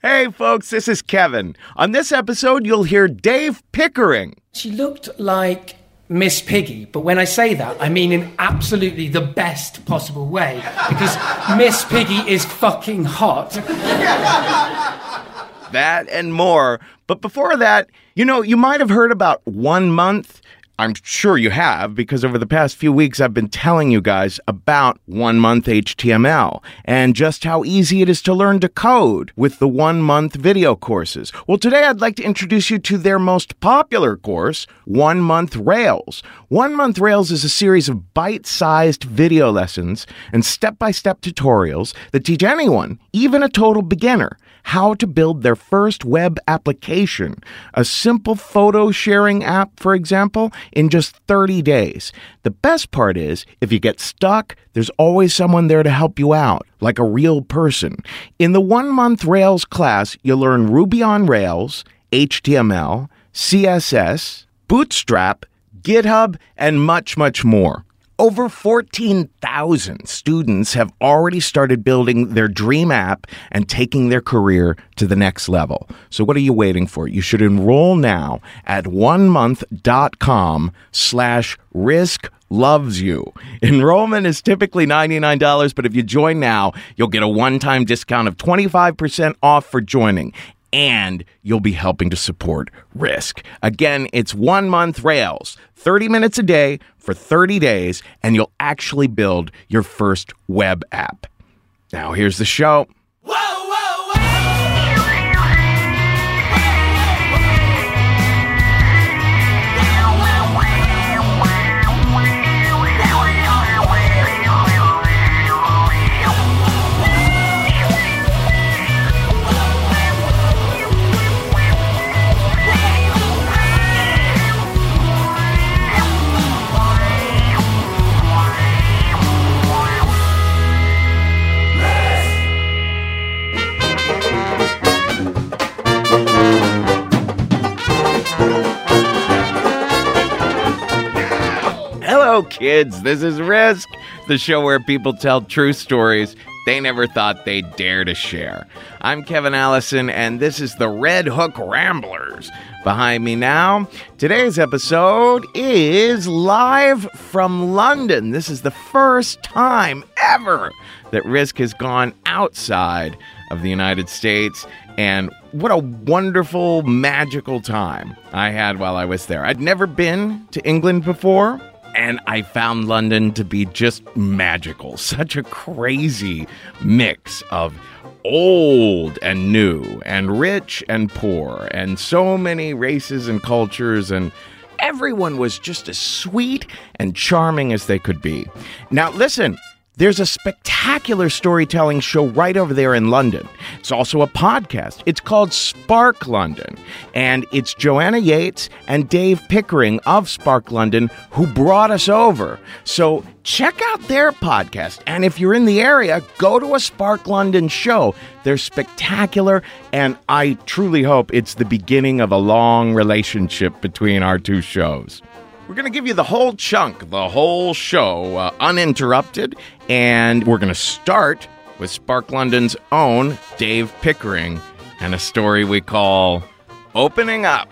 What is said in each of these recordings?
Hey, folks, this is Kevin. On this episode, you'll hear Dave Pickering. She looked like Miss Piggy, but when I say that, I mean in absolutely the best possible way because Miss Piggy is fucking hot. That and more. But before that, you know, you might have heard about one month. I'm sure you have because over the past few weeks I've been telling you guys about one month HTML and just how easy it is to learn to code with the one month video courses. Well, today I'd like to introduce you to their most popular course, One Month Rails. One Month Rails is a series of bite sized video lessons and step by step tutorials that teach anyone, even a total beginner, how to build their first web application, a simple photo sharing app, for example, in just 30 days. The best part is, if you get stuck, there's always someone there to help you out, like a real person. In the one month Rails class, you'll learn Ruby on Rails, HTML, CSS, Bootstrap, GitHub, and much, much more. Over 14,000 students have already started building their dream app and taking their career to the next level. So what are you waiting for? You should enroll now at onemonth.com slash risk loves you. Enrollment is typically $99, but if you join now, you'll get a one-time discount of 25% off for joining and you'll be helping to support risk. Again, it's one month Rails, 30 minutes a day for 30 days, and you'll actually build your first web app. Now, here's the show. Hello, kids. This is Risk, the show where people tell true stories they never thought they'd dare to share. I'm Kevin Allison, and this is the Red Hook Ramblers. Behind me now, today's episode is live from London. This is the first time ever that Risk has gone outside of the United States. And what a wonderful, magical time I had while I was there. I'd never been to England before, and I found London to be just magical. Such a crazy mix of old and new, and rich and poor, and so many races and cultures, and everyone was just as sweet and charming as they could be. Now, listen. There's a spectacular storytelling show right over there in London. It's also a podcast. It's called Spark London. And it's Joanna Yates and Dave Pickering of Spark London who brought us over. So check out their podcast. And if you're in the area, go to a Spark London show. They're spectacular. And I truly hope it's the beginning of a long relationship between our two shows. We're going to give you the whole chunk, the whole show, uh, uninterrupted. And we're going to start with Spark London's own Dave Pickering and a story we call Opening Up.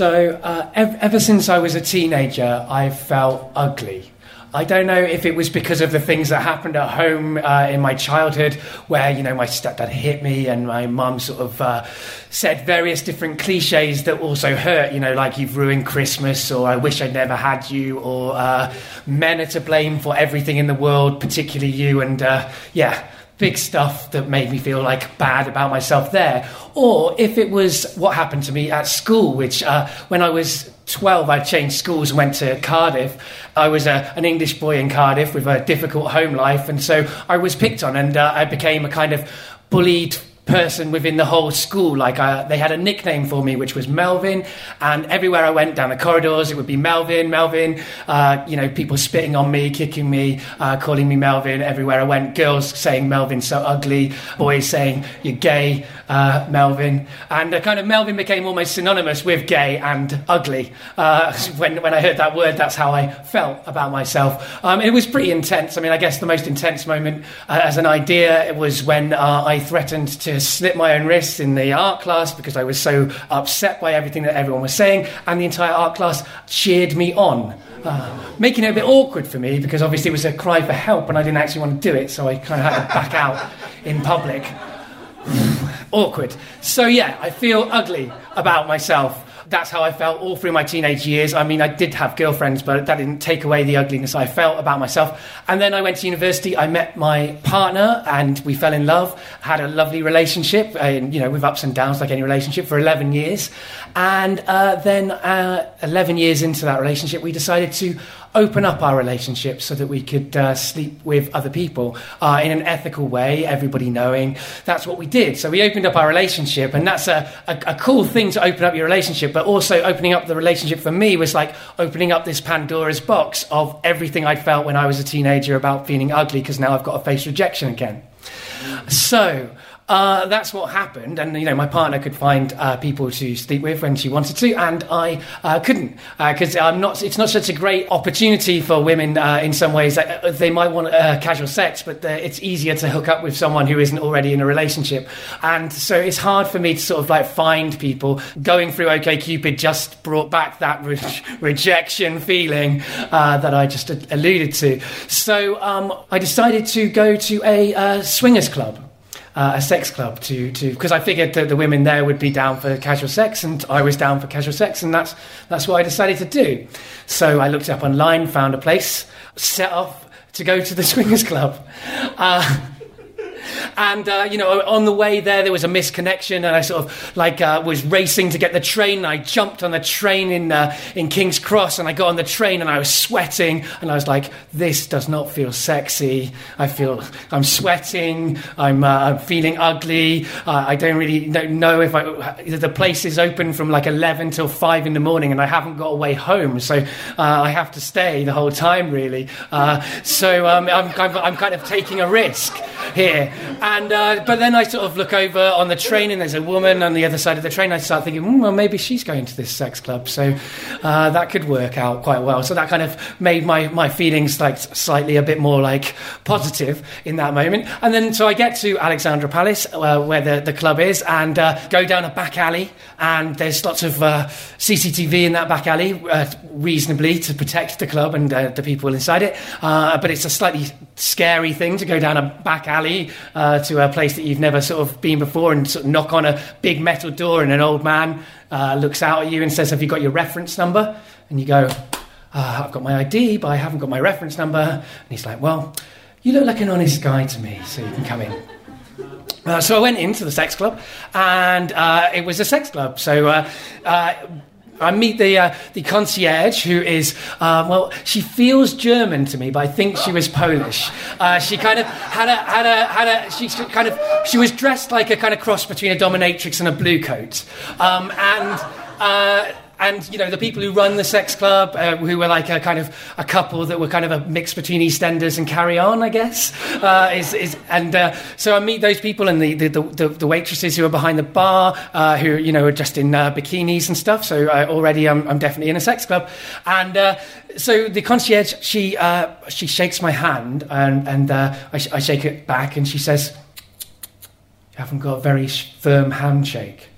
So, uh, ev- ever since I was a teenager, I felt ugly. I don't know if it was because of the things that happened at home uh, in my childhood, where you know my stepdad hit me and my mum sort of uh, said various different cliches that also hurt. You know, like you've ruined Christmas, or I wish I'd never had you, or uh, men are to blame for everything in the world, particularly you. And uh, yeah, big stuff that made me feel like bad about myself there. Or if it was what happened to me at school, which uh, when I was 12, I changed schools and went to Cardiff. I was a, an English boy in Cardiff with a difficult home life, and so I was picked on, and uh, I became a kind of bullied person within the whole school. Like uh, they had a nickname for me, which was Melvin, and everywhere I went down the corridors, it would be Melvin, Melvin. Uh, you know, people spitting on me, kicking me, uh, calling me Melvin. Everywhere I went, girls saying Melvin so ugly, boys saying you're gay, uh, Melvin, and uh, kind of Melvin became almost synonymous with gay and ugly. Uh, when when I heard that word, that's how I felt about myself. Um, it was pretty intense. I mean, I guess the most intense moment as an idea it was when I threatened to slit my own wrists in the art class because I was so upset by everything that everyone was saying, and the entire art class cheered me on. Uh, making it a bit awkward for me because obviously it was a cry for help and I didn't actually want to do it, so I kind of had to back out in public. awkward. So, yeah, I feel ugly about myself that's how I felt all through my teenage years. I mean, I did have girlfriends, but that didn't take away the ugliness I felt about myself. And then I went to university. I met my partner, and we fell in love. Had a lovely relationship, and you know, with ups and downs like any relationship, for 11 years. And uh, then, uh, 11 years into that relationship, we decided to open up our relationship so that we could uh, sleep with other people uh, in an ethical way, everybody knowing. That's what we did. So we opened up our relationship, and that's a, a, a, cool thing to open up your relationship, but also opening up the relationship for me was like opening up this Pandora's box of everything I felt when I was a teenager about feeling ugly because now I've got to face rejection again. So, uh, that's what happened, and you know my partner could find uh, people to sleep with when she wanted to, and I uh, couldn't because uh, I'm not. It's not such a great opportunity for women uh, in some ways. Uh, they might want casual sex, but it's easier to hook up with someone who isn't already in a relationship, and so it's hard for me to sort of like find people. Going through OkCupid just brought back that re- rejection feeling that I just alluded to. So um, I decided to go to a swingers club uh, a sex club to to because I figured that the women there would be down for casual sex and I was down for casual sex and that's that's what I decided to do. So I looked up online, found a place, set off to go to the swingers club. Uh, and uh, you know, on the way there, there was a misconnection, and I sort of like uh, was racing to get the train. And I jumped on the train in uh, in King's Cross, and I got on the train, and I was sweating, and I was like, "This does not feel sexy. I feel I'm sweating. I'm, uh, I'm feeling ugly. Uh, I don't really know if I, the place is open from like 11 till five in the morning, and I haven't got a way home, so uh, I have to stay the whole time, really. so um, I'm, I'm kind of taking a risk here." And uh, but then I sort of look over on the train, and there's a woman on the other side of the train. I start thinking, mm, well, maybe she's going to this sex club, so uh, that could work out quite well. So that kind of made my my feelings like slightly a bit more like positive in that moment. And then so I get to Alexandra Palace, uh, where the, the club is, and uh, go down a back alley, and there's lots of uh, CCTV in that back alley, uh, reasonably to protect the club and the people inside it. but it's a slightly scary thing to go down a back alley uh, to a place that you've never sort of been before and sort of knock on a big metal door and an old man uh, looks out at you and says, Have you got your reference number? And you go, uh, I've got my ID, but I haven't got my reference number. And he's like, Well, you look like an honest guy to me, so you can come in. Uh, so I went into the sex club, and uh, it was a sex club. So uh, uh I meet the uh, the concierge who is uh, well, she feels German to me, but I think she was Polish. Uh, she kind of had a had a had a she kind of she was dressed like a kind of cross between a dominatrix and a blue coat, um, and uh, and you know the people who run the sex club, uh, who were like a kind of a couple that were kind of a mix between EastEnders and Carry On, I guess. Uh, is, is, and uh, so I meet those people and the, the, the, the waitresses who are behind the bar, uh, who you know are just in uh, bikinis and stuff. So uh, already I'm, I'm, definitely in a sex club, and so the concierge she she shakes my hand and and I, sh- I shake it back and she says, "You haven't got a very firm handshake,"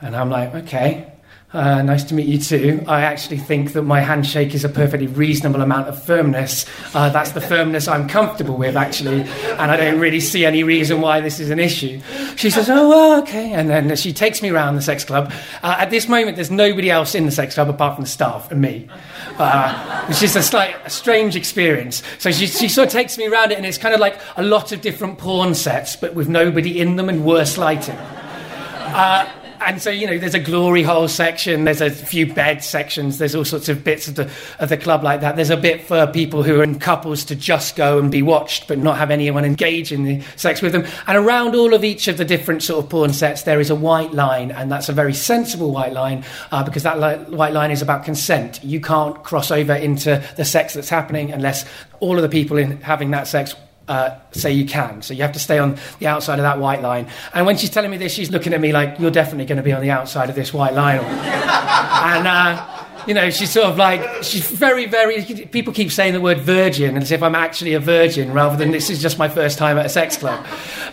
and I'm like, "Okay." Uh, nice to meet you too. I actually think that my handshake is a perfectly reasonable amount of firmness. Uh, that's the firmness I'm comfortable with, actually, and I don't really see any reason why this is an issue. She says, Oh, well, okay. And then she takes me around the sex club. Uh, at this moment, there's nobody else in the sex club apart from the staff and me, uh, which is a, slight, a strange experience. So she, she sort of takes me around it, and it's kind of like a lot of different porn sets, but with nobody in them and worse lighting. And so you know, there's a glory hole section. There's a few bed sections. There's all sorts of bits of the of the club like that. There's a bit for people who are in couples to just go and be watched, but not have anyone engage in the sex with them. And around all of each of the different sort of porn sets, there is a white line, and that's a very sensible white line uh, because that li- white line is about consent. You can't cross over into the sex that's happening unless all of the people in having that sex uh, say you can. So you have to stay on the outside of that white line. And when she's telling me this, she's looking at me like, you're definitely going to be on the outside of this white line. and, uh, you know, she's sort of like, she's very, very, people keep saying the word virgin as if I'm actually a virgin rather than this is just my first time at a sex club.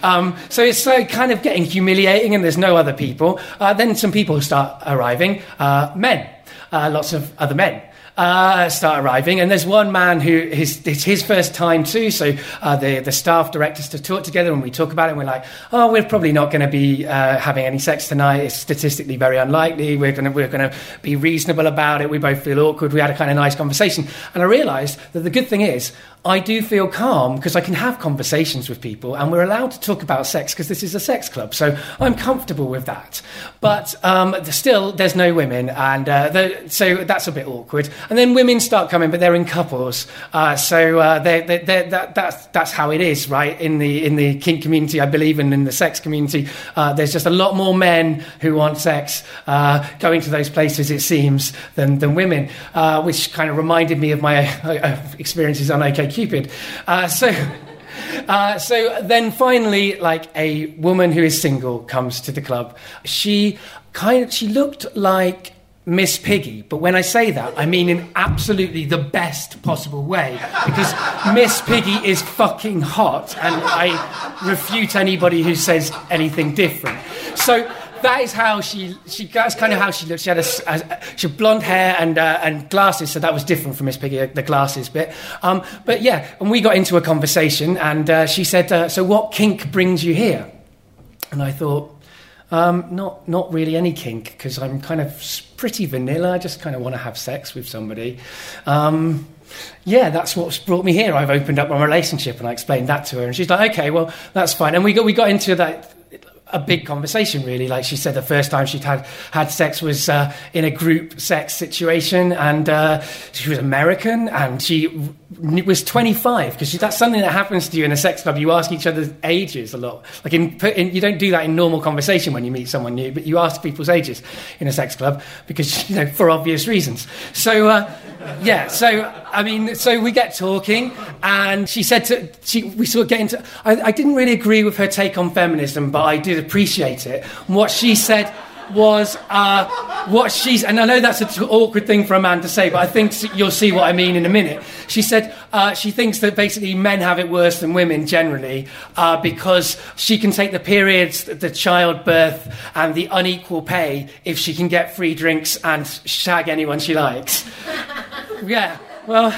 Um, so it's like kind of getting humiliating and there's no other people. Uh, then some people start arriving, uh, men, uh, lots of other men uh, start arriving. And there's one man who it's his first time too. So uh, the, the staff directors to talk together and we talk about it and we're like, oh, we're probably not going to be uh, having any sex tonight. It's statistically very unlikely. We're going we're gonna be reasonable about it. We both feel awkward. We had a kind of nice conversation. And I realized that the good thing is I do feel calm because I can have conversations with people and we're allowed to talk about sex because this is a sex club. So I'm comfortable with that. But um, still, there's no women. And uh, so that's a bit awkward. And then women start coming, but they're in couples. Uh, so uh, they're, they're, they're, that, that's, that's how it is, right? In the, in the kink community, I believe, and in the sex community, uh, there's just a lot more men who want sex uh, going to those places, it seems, than, than women, uh, which kind of reminded me of my experiences on OK Cupid. Uh, so. Uh, so then finally, like a woman who is single comes to the club. She kind of she looked like Miss Piggy, but when I say that, I mean in absolutely the best possible way because Miss Piggy is fucking hot, and I refute anybody who says anything different. So that is how she, she that's kind of how she looked. She had a, a she had blonde hair and uh, and glasses, so that was different from Miss Piggy, uh, the glasses bit. Um, but yeah, and we got into a conversation, and uh, she said, uh, "So what kink brings you here?" And I thought, um, not not really any kink because I'm kind of pretty vanilla. I just kind of want to have sex with somebody. Um, yeah, that's what's brought me here. I've opened up my relationship and I explained that to her, and she's like, okay, well, that's fine. And we got we got into that a big conversation, really. Like she said, the first time she'd had, had sex was uh, in a group sex situation, and uh, she was American, and she was 25 because that's something that happens to you in a sex club. You ask each other's ages a lot. Like in, in, you don't do that in normal conversation when you meet someone new, but you ask people's ages in a sex club because you know for obvious reasons. So. Uh, yeah, so I mean, so we get talking, and she said to she we sort of get into. I, I didn't really agree with her take on feminism, but I did appreciate it. And what she said was uh, what she's, and I know that's an awkward thing for a man to say, but I think you'll see what I mean in a minute. She said uh, she thinks that basically men have it worse than women generally uh, because she can take the periods, the childbirth, and the unequal pay if she can get free drinks and shag anyone she likes. yeah, well,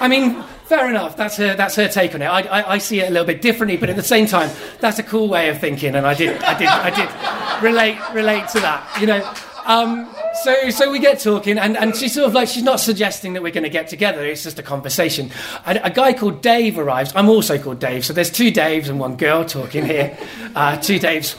I mean, fair enough. That's her. That's her take on it. I, I, I, see it a little bit differently, but at the same time, that's a cool way of thinking, and I did, I did, I did relate relate to that. You know. Um, so, so we get talking, and, and she's sort of like, she's not suggesting that we're going to get together, it's just a conversation. A, a, guy called Dave arrives. I'm also called Dave, so there's two Daves and one girl talking here. Uh, two Daves,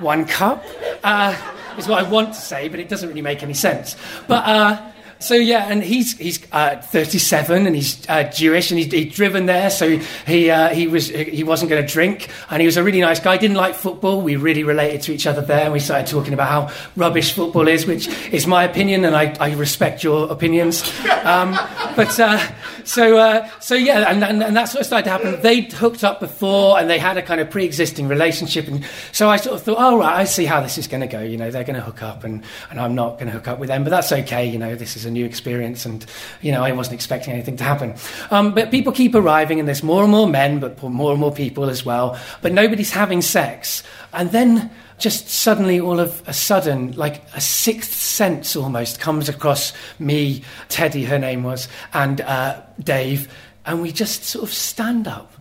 one cup, uh, is what I want to say, but it doesn't really make any sense. But, uh, so yeah, and he's he's uh, 37 and he's uh, Jewish and he's, he's, driven there. So he uh, he was he wasn't going to drink and he was a really nice guy. Didn't like football. We really related to each other there. And we started talking about how rubbish football is, which is my opinion, and I, I respect your opinions. Um, but uh, so uh, so yeah, and, and, and that's what started to happen. They'd hooked up before and they had a kind of pre-existing relationship, and so I sort of thought, oh right, I see how this is going to go. You know, they're going to hook up, and and I'm not going to hook up with them, but that's okay. You know, this is a new experience, and you know I wasn't expecting anything to happen. Um, but people keep arriving, and there's more and more men, but more and more people as well. But nobody's having sex, and then just suddenly, all of a sudden, like a sixth sense almost comes across me, Teddy, her name was, and uh, Dave, and we just sort of stand up,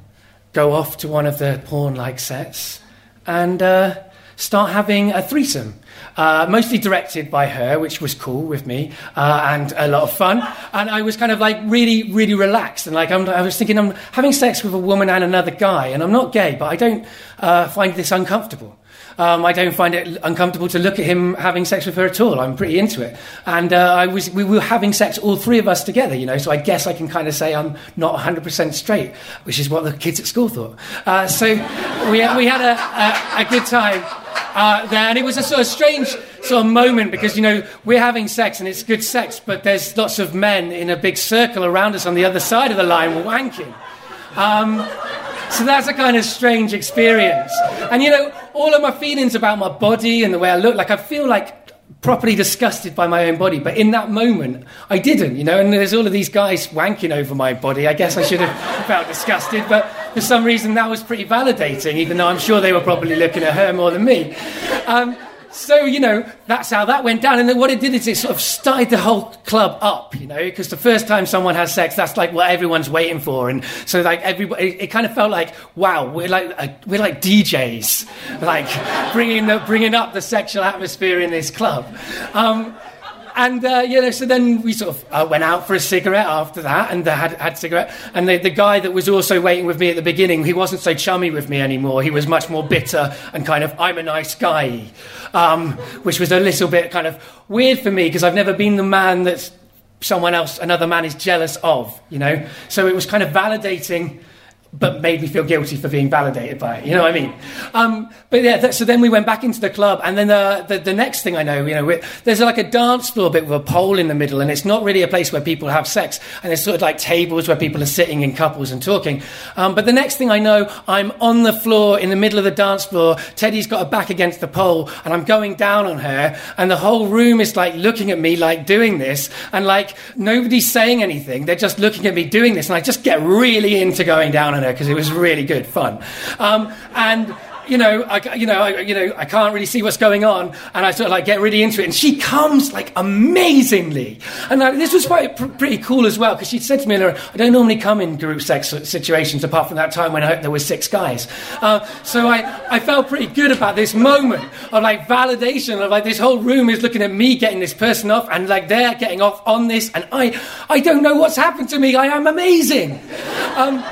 go off to one of the porn-like sets, and. Uh, start having a threesome. Uh, mostly directed by her, which was cool with me uh, and a lot of fun. And I was kind of like really, really relaxed. And like I'm, i was thinking, I'm having sex with a woman and another guy, and I'm not gay, but I don't uh, find this uncomfortable. Um, I don't find it uncomfortable to look at him having sex with her at all. I'm pretty into it. And uh, I was, we were having sex, all three of us together, you know, so I guess I can kind of say I'm not 100% straight, which is what the kids at school thought. Uh, so we, we had a, a, a good time uh, there, and it was a sort of strange sort of moment because, you know, we're having sex and it's good sex, but there's lots of men in a big circle around us on the other side of the line wanking. Um, so that's a kind of strange experience. And you know, all of my feelings about my body and the way I look, like I feel like properly disgusted by my own body. But in that moment, I didn't, you know, and there's all of these guys wanking over my body. I guess I should have felt disgusted, but for some reason that was pretty validating, even though I'm sure they were probably looking at her more than me. Um, so, you know, that's how that went down. And then what it did is it sort of started the whole club up, you know, because the first time someone has sex, that's like what everyone's waiting for. And so, like, everybody, it, it kind of felt like, wow, we're like, uh, we're like DJs, like bringing, the, bringing up the sexual atmosphere in this club. Um, and uh, you know, so then we sort of uh, went out for a cigarette after that, and uh, had had cigarette. And the, the guy that was also waiting with me at the beginning, he wasn't so chummy with me anymore. He was much more bitter and kind of I'm a nice guy, um, which was a little bit kind of weird for me because I've never been the man that someone else, another man, is jealous of. You know, so it was kind of validating but made me feel guilty for being validated by it. You know what I mean? Um, but yeah, th- so then we went back into the club, and then the, the, the next thing I know, you know, there's like a dance floor bit with a pole in the middle, and it's not really a place where people have sex, and there's sort of like tables where people are sitting in couples and talking. Um, but the next thing I know, I'm on the floor in the middle of the dance floor. Teddy's got her back against the pole, and I'm going down on her, and the whole room is like looking at me like doing this, and like nobody's saying anything. They're just looking at me doing this, and I just get really into going down on because it was really good fun. Um, and you know, I, you know, I, you know, I can't really see what's going on, and I sort of like get really into it. And she comes like amazingly, and I, this was quite pr- pretty cool as well because she said to me, "I don't normally come in group sex situations apart from that time when I, there were six guys." Uh, so I, I felt pretty good about this moment of like validation of like this whole room is looking at me getting this person off, and like they're getting off on this, and I, I don't know what's happened to me. I am amazing. Um,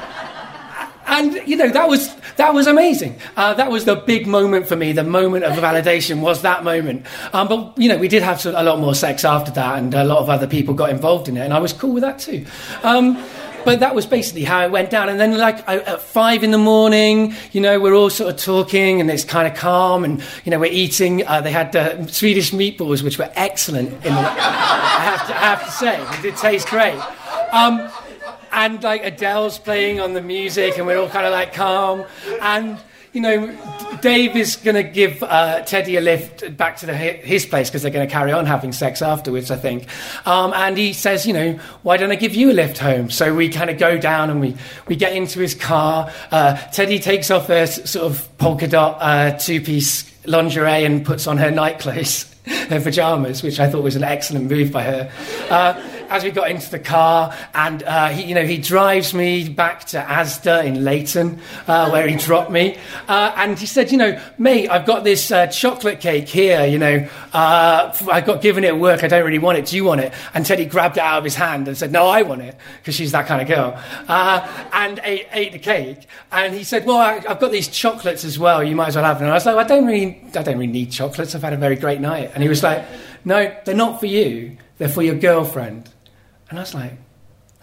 and you know that was that was amazing. Uh, that was the big moment for me. The moment of validation was that moment. Um, but you know, we did have a lot more sex after that, and a lot of other people got involved in it, and I was cool with that too. Um, but that was basically how it went down. And then, like at five in the morning, you know, we're all sort of talking, and it's kind of calm, and you know, we're eating. Uh, they had uh, Swedish meatballs, which were excellent. The, I have to, I have to say, it did taste great. Um, and like Adele's playing on the music, and we're all kind of like calm. And you know, Dave is going to give uh, Teddy a lift back to the, his place because they're going to carry on having sex afterwards, I think. Um, and he says, you know, why don't I give you a lift home? So we kind of go down and we, we get into his car. Uh, Teddy takes off her sort of polka dot uh, two piece lingerie and puts on her night clothes, her pajamas, which I thought was an excellent move by her. As we got into the car, and uh, he, you know, he drives me back to Asda in Leyton, uh, where he dropped me, uh, and he said, you know, mate, I've got this uh, chocolate cake here. You know, uh, I got given it at work. I don't really want it. Do you want it? And Teddy grabbed it out of his hand and said, no, I want it because she's that kind of girl, uh, and ate, ate, the cake. And he said, well, I, have got these chocolates as well. You might as well have them. And I was like, I don't really, I don't really need chocolates. I've had a very great night. And he was like, no, they're not for you. They're for your girlfriend. And I was like,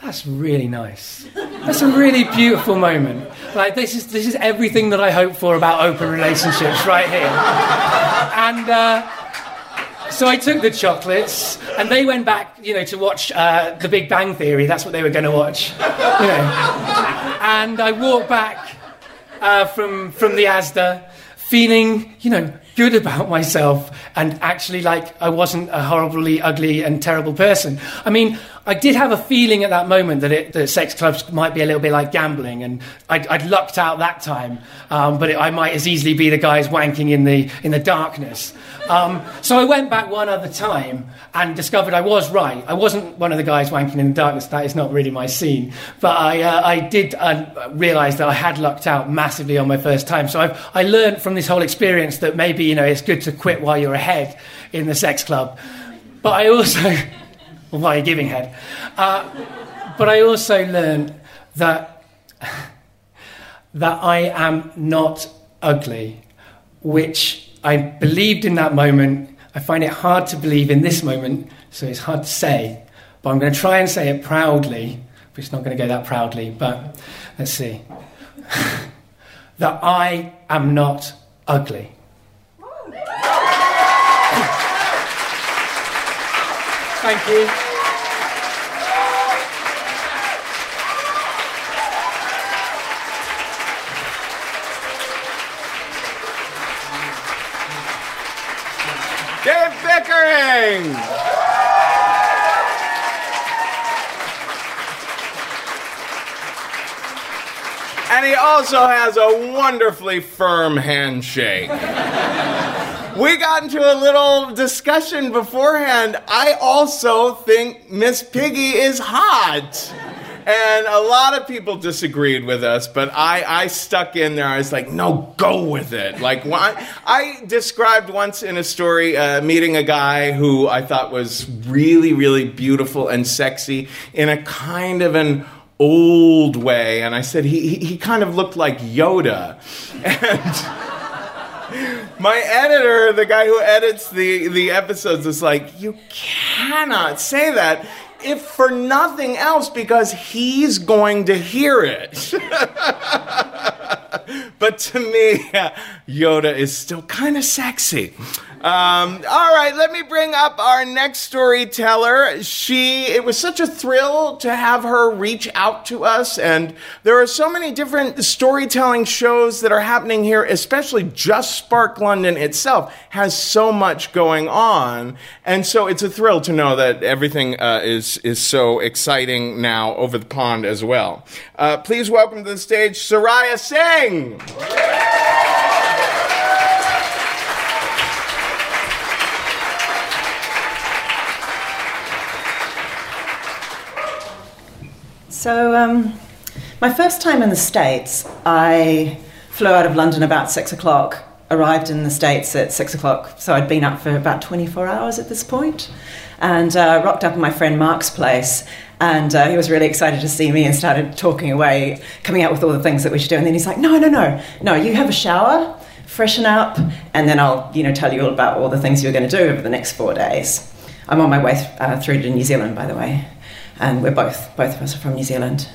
that's really nice. That's a really beautiful moment. Like this is this is everything that I hope for about open relationships right here. And uh, so I took the chocolates, and they went back, you know, to watch uh, The Big Bang Theory. That's what they were going to watch, you know. And I walked back uh, from from the ASDA, feeling, you know, good about myself and actually like I wasn't a horribly ugly and terrible person. I mean, I did have a feeling at that moment that, it, that sex clubs might be a little bit like gambling, and I'd, I'd lucked out that time. Um, but it, I might as easily be the guys wanking in the in the darkness. Um, so I went back one other time and discovered I was right. I wasn't one of the guys wanking in the darkness. That is not really my scene. But I uh, I did uh, realise that I had lucked out massively on my first time. So I've, I learned from this whole experience that maybe you know it's good to quit while you're ahead in the sex club. But I also while you're giving head. Uh, but I also learned that, that I am not ugly, which I believed in that moment. I find it hard to believe in this moment, so it's hard to say. But I'm going to try and say it proudly, but it's not going to go that proudly. But let's see. that I am not ugly. Thank you. Pickering! And he also has a wonderfully firm handshake. We got into a little discussion beforehand. I also think Miss Piggy is hot and a lot of people disagreed with us, but I, I stuck in there. I was like, no, go with it. Like, I, I described once in a story uh, meeting a guy who I thought was really, really beautiful and sexy in a kind of an old way. And I said he, he, he kind of looked like Yoda. And my editor, the guy who edits the, the episodes, is like, you cannot say that if for nothing else, because he's going to hear it. but to me, Yoda is still kind of sexy. Um, all right, let me bring up our next storyteller. She, it was such a thrill to have her reach out to us, and there are so many different storytelling shows that are happening here, especially just Spark London itself has so much going on, and so it's a thrill to know that everything uh, is is so exciting now over the pond as well. Uh, please welcome to the stage Soraya Singh. So, um, my first time in the States, I flew out of London about six o'clock, arrived in the States at six o'clock, so I'd been up for about 24 hours at this point, and uh, rocked up at my friend Mark's place. And uh, he was really excited to see me and started talking away, coming out with all the things that we should do. And then he's like, No, no, no, no, you have a shower, freshen up, and then I'll you know, tell you all about all the things you're going to do over the next four days. I'm on my way th- uh, through to New Zealand, by the way and we're both both of us are from New Zealand.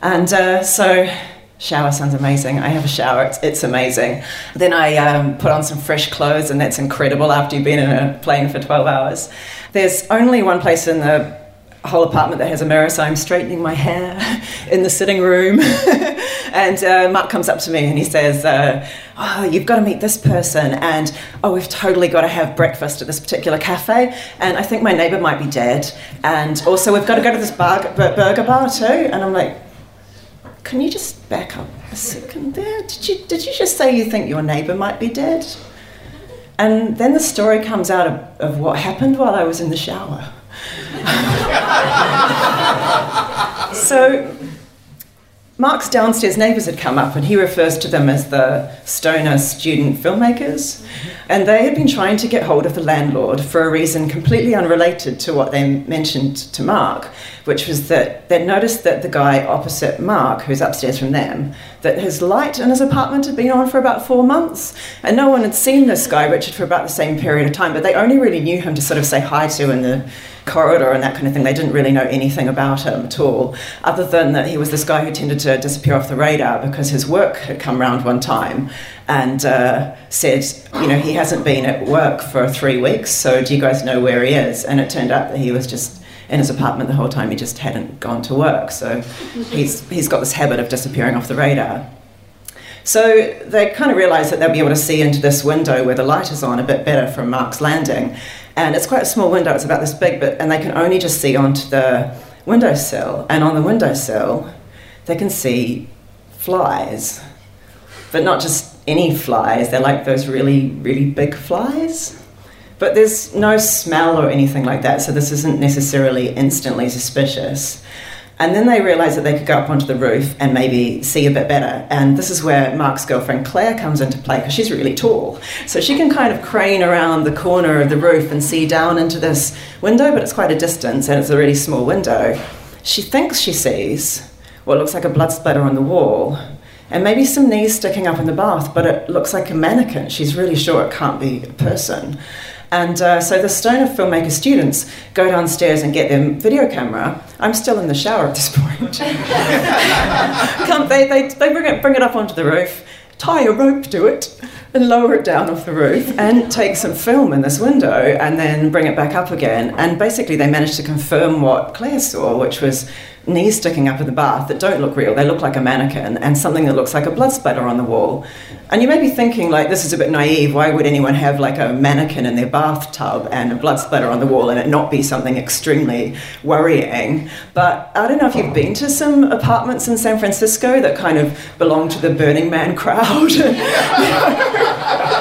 And uh, so, shower sounds amazing. I have a shower; it's, it's amazing. Then I um, put on some fresh clothes, and that's incredible after you've been in a plane for twelve hours. There's only one place in the whole apartment that has a mirror, so I'm straightening my hair in the sitting room. and uh, Mark comes up to me and he says, uh, Oh, you've got to meet this person. And oh, we've totally got to have breakfast at this particular cafe. And I think my neighbour might be dead. And also, we've got to go to this bar- burger bar too. And I'm like, Can you just back up a second there? Did you, did you just say you think your neighbour might be dead? And then the story comes out of, of what happened while I was in the shower. so Mark's downstairs neighbours had come up, and he refers to them as the stoner student filmmakers. And they had been trying to get hold of the landlord for a reason completely unrelated to what they mentioned to Mark, which was that they'd noticed that the guy opposite Mark, who's upstairs from them, that his light in his apartment had been on for about four months. And no one had seen this guy, Richard, for about the same period of time, but they only really knew him to sort of say hi to in the corridor and that kind of thing. They didn't really know anything about him at all, other than that he was this guy who tended to disappear off the radar because his work had come round one time and uh, said, you know, he hasn't been at work for three weeks, so do you guys know where he is? And it turned out that he was just in his apartment the whole time. He just hadn't gone to work, so he's he's got this habit of disappearing off the radar. So they kind of realised that they'll be able to see into this window where the light is on a bit better from Mark's landing, and it's quite a small window. It's about this big, but and they can only just see onto the windowsill. And on the windowsill, they can see flies, but not just any flies. They're like those really, really big flies. But there's no smell or anything like that, so this isn't necessarily instantly suspicious. And then they realised that they could go up onto the roof and maybe see a bit better. And this is where Mark's girlfriend Claire comes into play because she's really tall. So she can kind of crane around the corner of the roof and see down into this window, but it's quite a distance and it's a really small window. She thinks she sees what looks like a blood splatter on the wall. and maybe some knees sticking up in the bath, but it looks like a mannequin. She's really sure it can't be a person. And uh, so the Stoner filmmaker students go downstairs and get their video camera. I'm still in the shower at this point. Come, they, they, they bring, it, bring it up onto the roof, tie a rope to it, and lower it down off the roof, and take some film in this window, and then bring it back up again. And basically, they managed to confirm what Claire saw, which was knees sticking up in the bath that don't look real. They look like a mannequin and something that looks like a blood splatter on the wall. And you may be thinking, like, this is a bit naive. Why would anyone have like a mannequin in their bathtub and a blood splatter on the wall and it not be something extremely worrying? But I don't know if you've been to some apartments in San Francisco that kind of belong to the Burning Man crowd.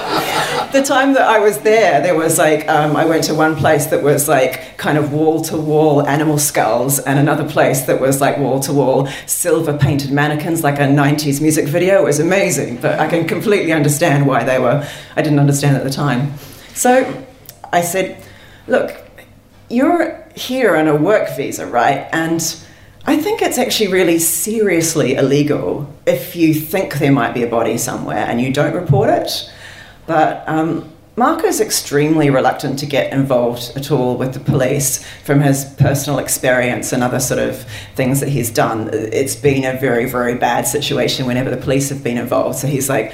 the time that I was there, there was like, um, I went to one place that was like kind of wall to wall animal skulls, and another place that was like wall to wall silver painted mannequins, like a 90s music video. It was amazing, but I can completely understand why they were, I didn't understand at the time. So I said, Look, you're here on a work visa, right? And I think it's actually really seriously illegal if you think there might be a body somewhere and you don't report it. But um, Mark is extremely reluctant to get involved at all with the police from his personal experience and other sort of things that he's done. It's been a very, very bad situation whenever the police have been involved. So he's like,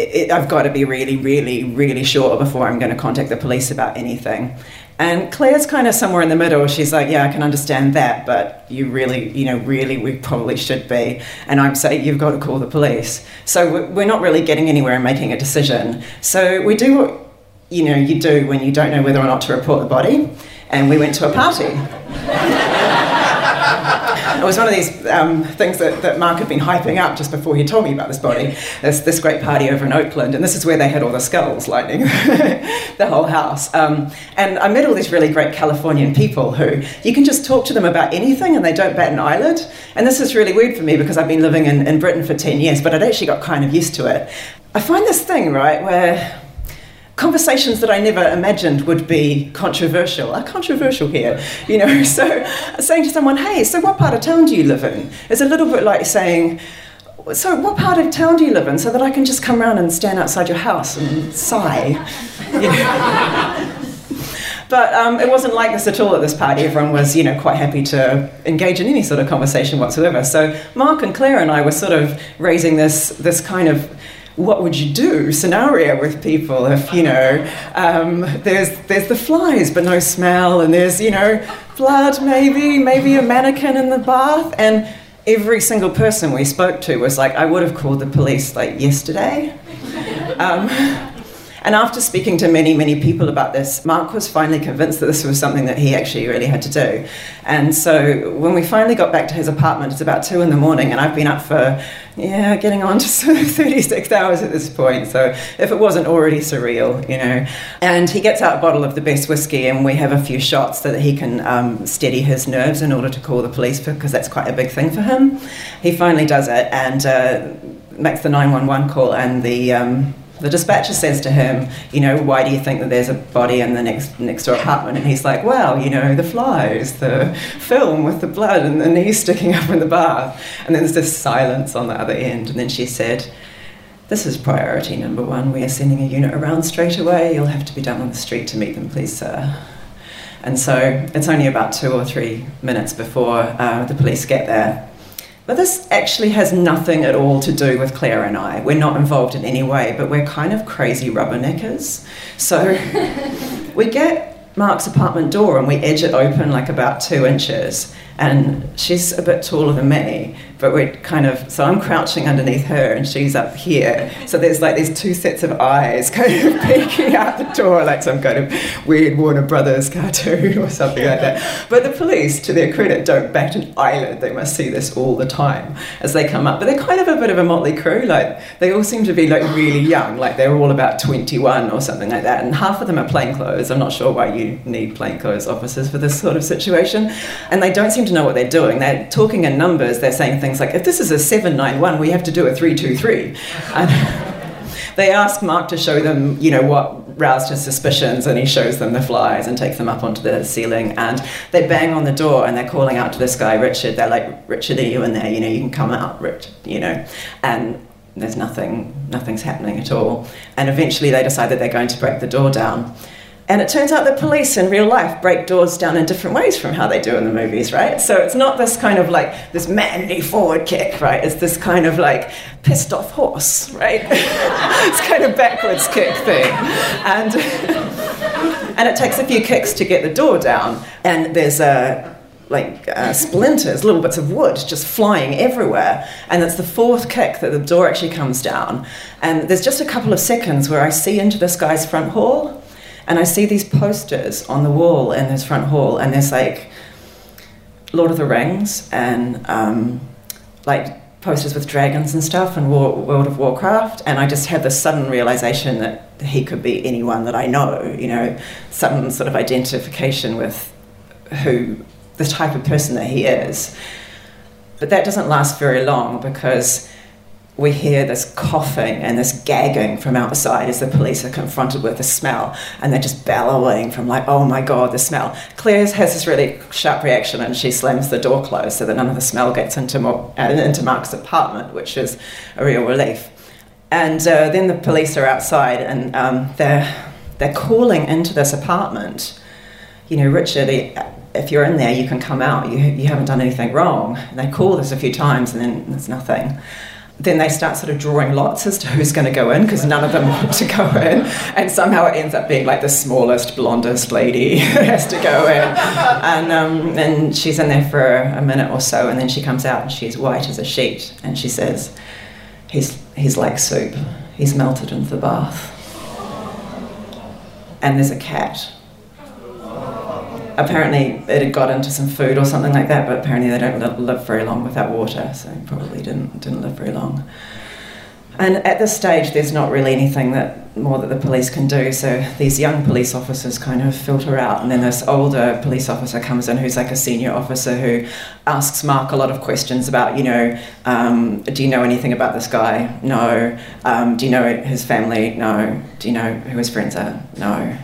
I've got to be really, really, really sure before I'm going to contact the police about anything. And Claire's kind of somewhere in the middle. She's like, yeah, I can understand that, but you really, you know, really, we probably should be. And I'm saying, you've got to call the police. So we're not really getting anywhere and making a decision. So we do what, you know, you do when you don't know whether or not to report the body. And we went to a party. It was one of these um, things that, that Mark had been hyping up just before he told me about this body. There's this great party over in Oakland, and this is where they had all the skulls lining the whole house. Um, and I met all these really great Californian people who you can just talk to them about anything and they don't bat an eyelid. And this is really weird for me because I've been living in, in Britain for 10 years, but I'd actually got kind of used to it. I find this thing, right, where conversations that I never imagined would be controversial are controversial here. You know, so saying to someone, "Hey, so what part of town do you live in?" is a little bit like saying. So, what part of town do you live in? So that I can just come around and stand outside your house and sigh. You know? But um, it wasn't like this at all at this party. Everyone was, you know, quite happy to engage in any sort of conversation whatsoever. So Mark and Claire and I were sort of raising this this kind of what would you do scenario with people if you know um, there's there's the flies but no smell and there's you know blood maybe maybe a mannequin in the bath and every single person we spoke to was like i would have called the police like yesterday. Um, and after speaking to many, many people about this, Mark was finally convinced that this was something that he actually really had to do. And so when we finally got back to his apartment, it's about two in the morning, and I've been up for, yeah, getting on to 36 hours at this point. So if it wasn't already surreal, you know. And he gets out a bottle of the best whiskey, and we have a few shots so that he can um, steady his nerves in order to call the police because that's quite a big thing for him. He finally does it and uh, makes the 911 call, and the um, the dispatcher says to him, you know, why do you think that there's a body in the next next door apartment? And he's like, well, you know, the flies, the film with the blood and the knees sticking up in the bath. And then there's this silence on the other end. And then she said, this is priority number one. We are sending a unit around straight away. You'll have to be down on the street to meet them, please, sir. And so it's only about two or three minutes before uh, the police get there. But this actually has nothing at all to do with Claire and I. We're not involved in any way, but we're kind of crazy rubberneckers. So we get Mark's apartment door and we edge it open like about two inches. And she's a bit taller than me, but we're kind of so I'm crouching underneath her and she's up here. So there's like these two sets of eyes kind of peeking out the door like some kind of weird Warner Brothers cartoon or something like that. But the police, to their credit, don't bat an eyelid. They must see this all the time as they come up. But they're kind of a bit of a motley crew. Like they all seem to be like really young, like they're all about 21 or something like that. And half of them are plainclothes. I'm not sure why you need plainclothes officers for this sort of situation. And they don't seem to know what they're doing. They're talking in numbers. They're saying things like, if this is a 791, we have to do a 323. And they ask Mark to show them, you know, what roused his suspicions and he shows them the flies and takes them up onto the ceiling and they bang on the door and they're calling out to this guy richard they're like richard are you in there you know you can come out richard you know and there's nothing nothing's happening at all and eventually they decide that they're going to break the door down and it turns out that police in real life break doors down in different ways from how they do in the movies, right? So it's not this kind of like this manly forward kick, right? It's this kind of like pissed off horse, right? it's kind of backwards kick thing. And, and it takes a few kicks to get the door down. And there's a, like uh, splinters, little bits of wood just flying everywhere. And it's the fourth kick that the door actually comes down. And there's just a couple of seconds where I see into this guy's front hall and I see these posters on the wall in this front hall, and there's like Lord of the Rings and um, like posters with dragons and stuff and War, World of Warcraft. And I just had this sudden realization that he could be anyone that I know, you know, sudden sort of identification with who the type of person that he is. But that doesn't last very long because we hear this coughing and this gagging from outside as the police are confronted with the smell and they're just bellowing from like oh my god the smell. Claire has this really sharp reaction and she slams the door closed so that none of the smell gets into, uh, into mark's apartment which is a real relief. And uh, then the police are outside and um, they're they're calling into this apartment. You know richard if you're in there you can come out. You, you haven't done anything wrong. And they call this a few times and then there's nothing then they start sort of drawing lots as to who's going to go in because none of them want to go in. And somehow it ends up being like the smallest, blondest lady has to go in. And, um, and she's in there for a minute or so, and then she comes out and she's white as a sheet. And she says, He's, he's like soup, he's melted into the bath. And there's a cat apparently it had got into some food or something like that, but apparently they don't live very long without water, so probably didn't didn't live very long. And at this stage, there's not really anything that more that the police can do. So these young police officers kind of filter out, and then this older police officer comes in, who's like a senior officer, who asks Mark a lot of questions about, you know, um, do you know anything about this guy? No. Um, do you know his family? No. Do you know who his friends are? No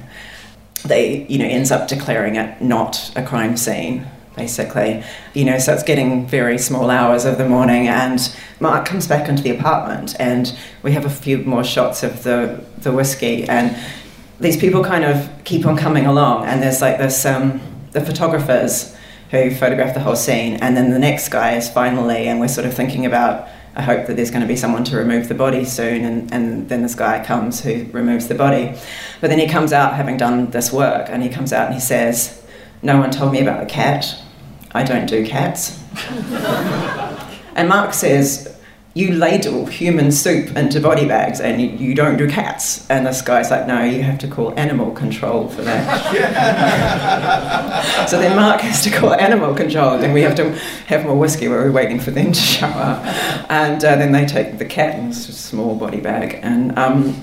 they, you know, ends up declaring it not a crime scene, basically. You know, so it's getting very small hours of the morning, and Mark comes back into the apartment, and we have a few more shots of the the whiskey, and these people kind of keep on coming along, and there's like this um, the photographers who photograph the whole scene, and then the next guy is finally, and we're sort of thinking about I hope that there's going to be someone to remove the body soon, and, and then this guy comes who removes the body. But then he comes out having done this work, and he comes out and he says, No one told me about the cat. I don't do cats. and Mark says, you ladle human soup into body bags and you, you, don't do cats. And this guy's like, no, you have to call animal control for that. so then Mark has to call animal control, and we have to have more whiskey while we're waiting for them to show up. And uh, then they take the cat in a small body bag. And, um,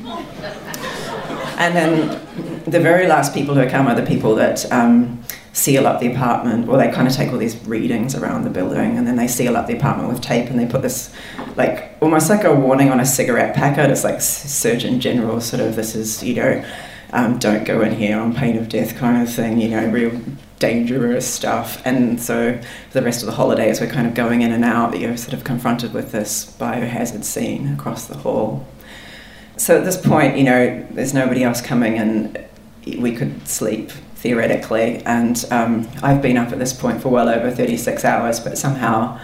and then the very last people who come are the people that. Um, seal up the apartment, or they kind of take all these readings around the building and then they seal up the apartment with tape and they put this, like, almost like a warning on a cigarette packet. It's like Surgeon General, sort of, this is, you know, um, don't go in here on pain of death kind of thing, you know, real dangerous stuff. And so for the rest of the holidays, we're kind of going in and out, you're sort of confronted with this biohazard scene across the hall. So at this point, you know, there's nobody else coming and we could sleep theoretically. And um, I've been up at this point for well over 36 hours, but somehow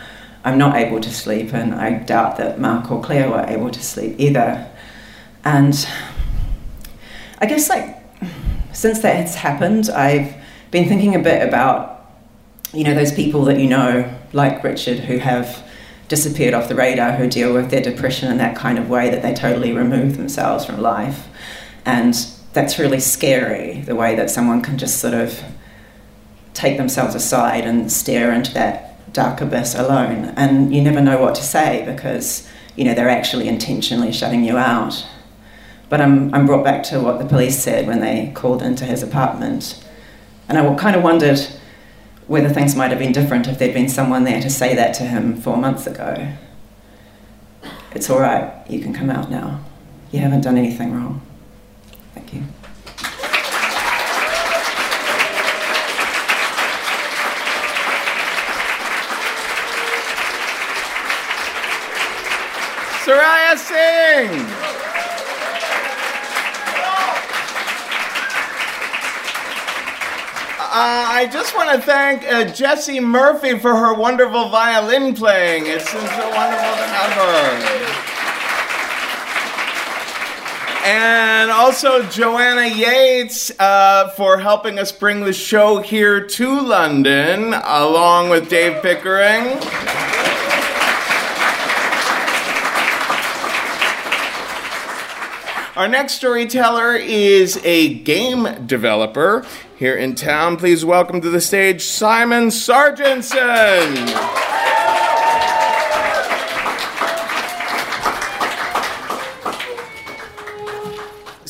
I'm not able to sleep, and I doubt that Mark or Claire were able to sleep either. And I guess, like, since that has happened, I've been thinking a bit about, you know, those people that you know, like Richard, who have disappeared off the radar, who deal with their depression in that kind of way that they totally remove themselves from life. And that's really scary the way that someone can just sort of take themselves aside and stare into that dark abyss alone. And you never know what to say because you know they're actually intentionally shutting you out. But I'm, I'm brought back to what the police said when they called into his apartment. And i kind of wondered whether things might have been different if there'd been someone there to say that to him four months ago. It's all right. You can come out now. You haven't done anything wrong Thank you. Saraya Singh. Uh, I just want to thank uh, Jessie Murphy for her wonderful violin playing. It's, it's so wonderful to have her. And also Joanna Yates uh, for helping us bring the show here to London, along with Dave Pickering. Our next storyteller is a game developer here in town. Please welcome to the stage Simon Sargentson.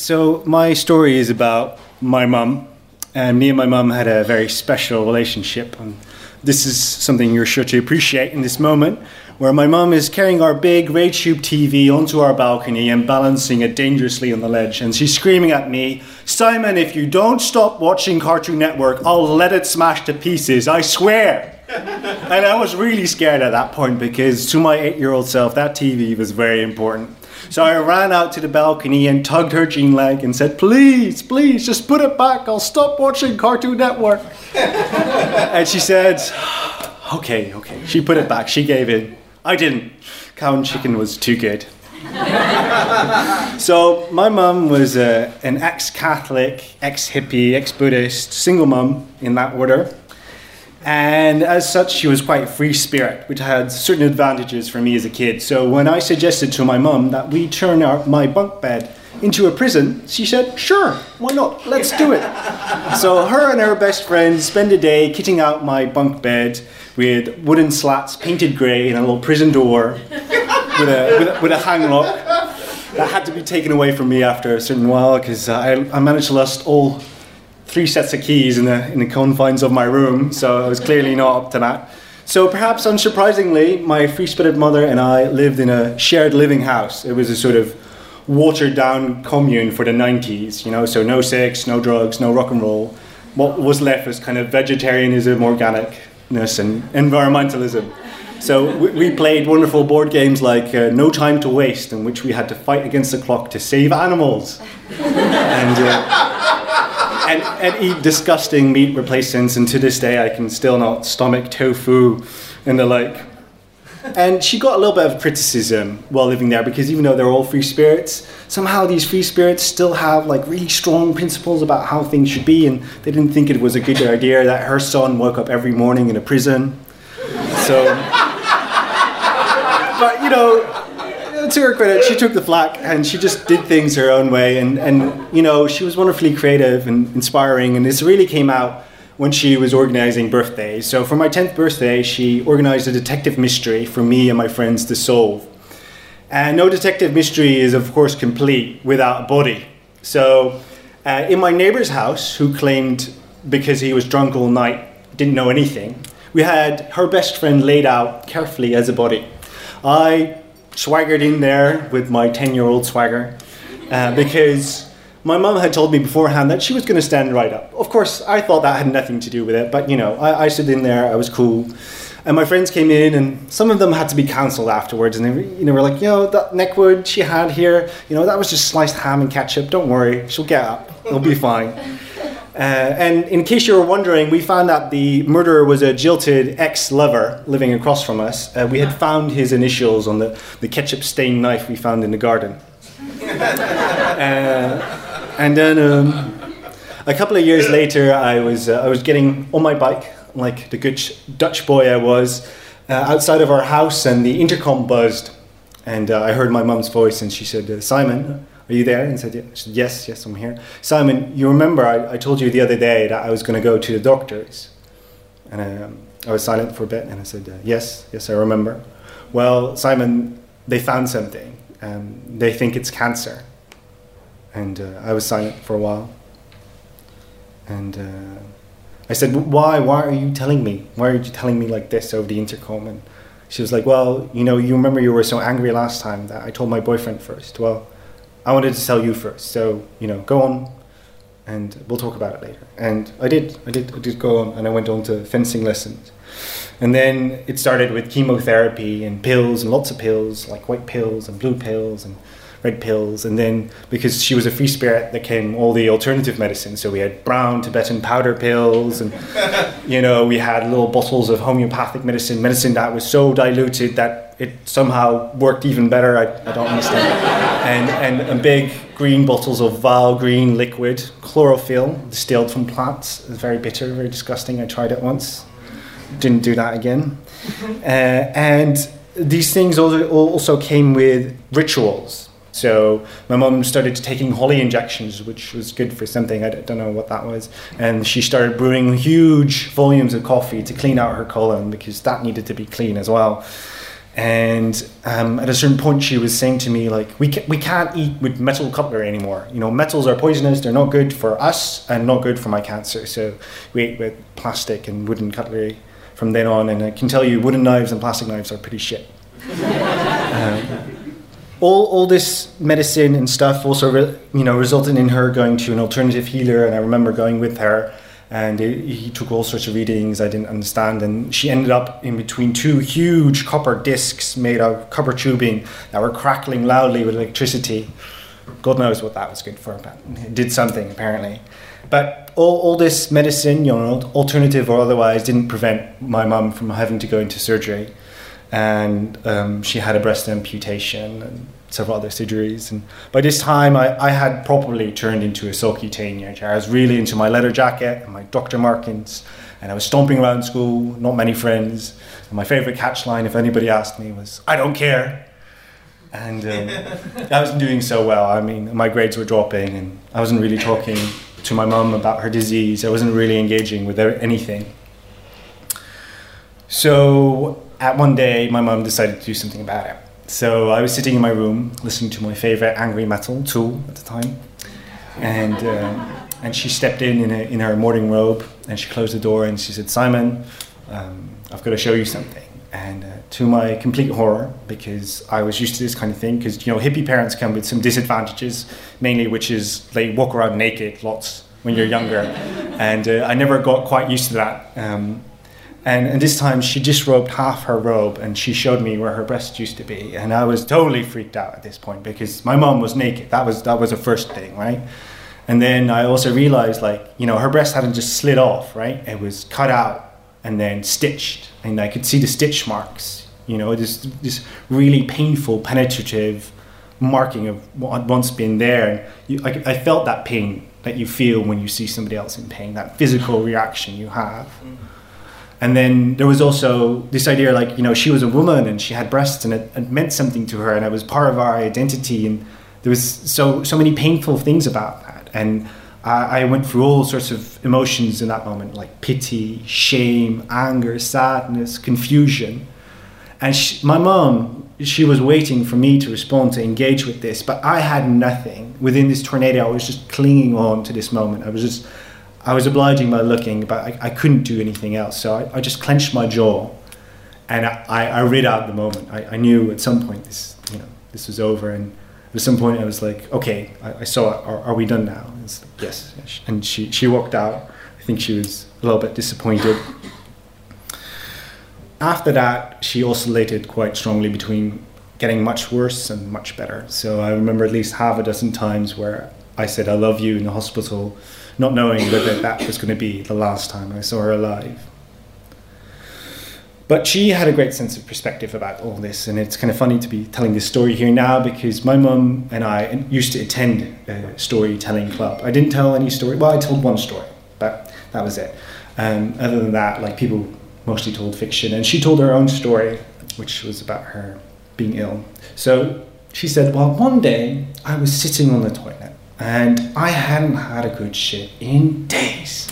So, my story is about my mum. And me and my mum had a very special relationship. And this is something you're sure to appreciate in this moment where my mum is carrying our big RayTube TV onto our balcony and balancing it dangerously on the ledge. And she's screaming at me, Simon, if you don't stop watching Cartoon Network, I'll let it smash to pieces, I swear. and I was really scared at that point because to my eight year old self, that TV was very important. So I ran out to the balcony and tugged her jean leg and said, Please, please, just put it back. I'll stop watching Cartoon Network. and she said, Okay, okay. She put it back. She gave in. I didn't. Cow and chicken was too good. so my mum was uh, an ex-Catholic, ex-hippie, ex-Buddhist, single mum in that order. And as such, she was quite free spirit, which had certain advantages for me as a kid. So when I suggested to my mum that we turn our, my bunk bed into a prison, she said, sure, why not? Let's do it. so her and her best friend spend a day kitting out my bunk bed with wooden slats painted grey and a little prison door with a, with a, with a hang lock that had to be taken away from me after a certain while because I, I managed to lost all three sets of keys in the, in the confines of my room, so I was clearly not up to that. So perhaps unsurprisingly, my free-spirited mother and I lived in a shared living house. It was a sort of watered down commune for the 90s, you know, so no sex, no drugs, no rock and roll. What was left was kind of vegetarianism, organicness, and environmentalism. So we, we played wonderful board games like uh, No Time to Waste, in which we had to fight against the clock to save animals. and, uh, and, and eat disgusting meat replacements, and to this day I can still not stomach tofu and the like. And she got a little bit of criticism while living there because even though they're all free spirits, somehow these free spirits still have like really strong principles about how things should be, and they didn't think it was a good idea that her son woke up every morning in a prison. So, but you know, to her credit, she took the flak and she just did things her own way, and and you know, she was wonderfully creative and inspiring, and this really came out when she was organizing birthdays. So for my 10th birthday, she organized a detective mystery for me and my friends to solve. And no detective mystery is, of course, complete without a body. So uh, in my neighbor's house, who claimed because he was drunk all night, didn't know anything, we had her best friend laid out carefully as a body. I swaggered in there with my 10 year old swagger uh, because my mum had told me beforehand that she was going to stand right up. Of course, I thought that had nothing to do with it, but you know, I, I stood in there, I was cool. And my friends came in, and some of them had to be cancelled afterwards. And they, you know, were like, you know, that neck wood she had here, you know, that was just sliced ham and ketchup. Don't worry, she'll get up. It'll be fine. Uh, and in case you were wondering, we found that the murderer was a jilted ex-lover living across from us. Uh, we had found his initials on the, the ketchup-stained knife we found in the garden. Uh, and then um, a couple of years later, I was uh, I was getting on my bike like the good Dutch boy I was uh, outside of our house, and the intercom buzzed, and uh, I heard my mum's voice, and she said, uh, "Simon." Are you there? And said, yeah. said, Yes, yes, I'm here. Simon, you remember I, I told you the other day that I was going to go to the doctors? And um, I was silent for a bit, and I said, uh, Yes, yes, I remember. Well, Simon, they found something. Um, they think it's cancer. And uh, I was silent for a while. And uh, I said, Why? Why are you telling me? Why are you telling me like this over the intercom? And she was like, Well, you know, you remember you were so angry last time that I told my boyfriend first. Well, I wanted to tell you first. So, you know, go on, and we'll talk about it later. And I did, I did, I did go on, and I went on to fencing lessons. And then it started with chemotherapy and pills and lots of pills, like white pills and blue pills and red pills. And then because she was a free spirit, there came all the alternative medicines. So we had brown Tibetan powder pills, and you know we had little bottles of homeopathic medicine, medicine that was so diluted that it somehow worked even better. I, I don't understand. and, and and big green bottles of vile green liquid chlorophyll distilled from plants. It was very bitter, very disgusting. I tried it once didn't do that again. Uh, and these things also, also came with rituals. So my mum started taking holly injections, which was good for something. I don't know what that was. And she started brewing huge volumes of coffee to clean out her colon because that needed to be clean as well. And um, at a certain point, she was saying to me, like, we, ca- we can't eat with metal cutlery anymore. You know, metals are poisonous. They're not good for us and not good for my cancer. So we ate with plastic and wooden cutlery from then on. And I can tell you, wooden knives and plastic knives are pretty shit. um, all, all this medicine and stuff also, re- you know, resulted in her going to an alternative healer. And I remember going with her and he, he took all sorts of readings I didn't understand, and she ended up in between two huge copper discs made of copper tubing that were crackling loudly with electricity. God knows what that was good for, but it did something apparently. But all, all this medicine, you know, alternative or otherwise, didn't prevent my mum from having to go into surgery, and um, she had a breast amputation and several other surgeries. And by this time, I, I had probably turned into a sulky teenager. I was really into my leather jacket and my Dr. Martens, and I was stomping around school, not many friends. And my favorite catchline, if anybody asked me, was, I don't care. And um, I wasn't doing so well. I mean, my grades were dropping, and I wasn't really talking to my mum about her disease. I wasn't really engaging with anything. So, at one day, my mum decided to do something about it. So I was sitting in my room listening to my favorite angry metal, Tool, at the time, and um, and she stepped in in, in, her morning robe and she closed the door and she said, "Simon, um, I've got to show you something." And uh, to my complete horror, because I was used to this kind of thing, because you know hippie parents come with some disadvantages, mainly which is they walk around naked lots when you're younger, and uh, I never got quite used to that. Um, and, and this time she disrobed half her robe and she showed me where her breasts used to be. And I was totally freaked out at this point because my mom was naked. That was, that was the first thing, right? And then I also realized, like, you know, her breast hadn't just slid off, right? It was cut out and then stitched. And I could see the stitch marks, you know, this, this really painful, penetrative marking of what had once been there. And you, I, I felt that pain that you feel when you see somebody else in pain, that physical reaction you have. Mm-hmm. And then there was also this idea like, you know, she was a woman and she had breasts and it, it meant something to her and it was part of our identity. And there was so, so many painful things about that. And I, I went through all sorts of emotions in that moment, like pity, shame, anger, sadness, confusion. And she, my mom, she was waiting for me to respond, to engage with this, but I had nothing. Within this tornado, I was just clinging on to this moment. I was just I was obliging by looking, but I, I couldn't do anything else. So I, I just clenched my jaw, and I, I read out the moment. I, I knew at some point this, you know, this was over, and at some point I was like, okay, I, I saw it. Are, are, we done now? Like, yes. And she she walked out. I think she was a little bit disappointed. After that, she oscillated quite strongly between getting much worse and much better. So I remember at least half a dozen times where I said I love you in the hospital not knowing whether that was going to be the last time I saw her alive. But she had a great sense of perspective about all this, and it's kind of funny to be telling this story here now because my mum and I used to attend a storytelling club. I didn't tell any story, well, I told one story, but that was it. Um, other than that, like people mostly told fiction, and she told her own story, which was about her being ill. So she said, Well, one day I was sitting on the toilet and I hadn't had a good shit in days.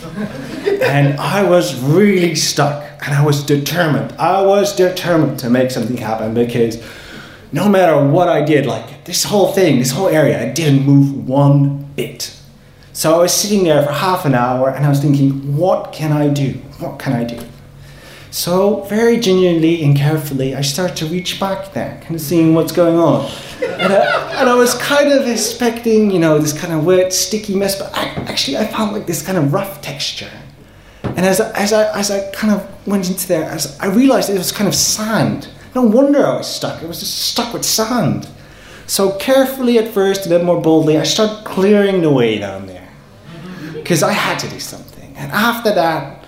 and I was really stuck and I was determined. I was determined to make something happen because no matter what I did, like this whole thing, this whole area, I didn't move one bit. So I was sitting there for half an hour and I was thinking, what can I do? What can I do? So, very genuinely and carefully, I start to reach back there, kind of seeing what's going on. And I, and I was kind of expecting, you know, this kind of wet, sticky mess, but I, actually I found like this kind of rough texture. And as I, as I, as I kind of went into there, as I realized it was kind of sand. No wonder I was stuck. It was just stuck with sand. So carefully at first, and then more boldly, I started clearing the way down there. Because I had to do something. And after that,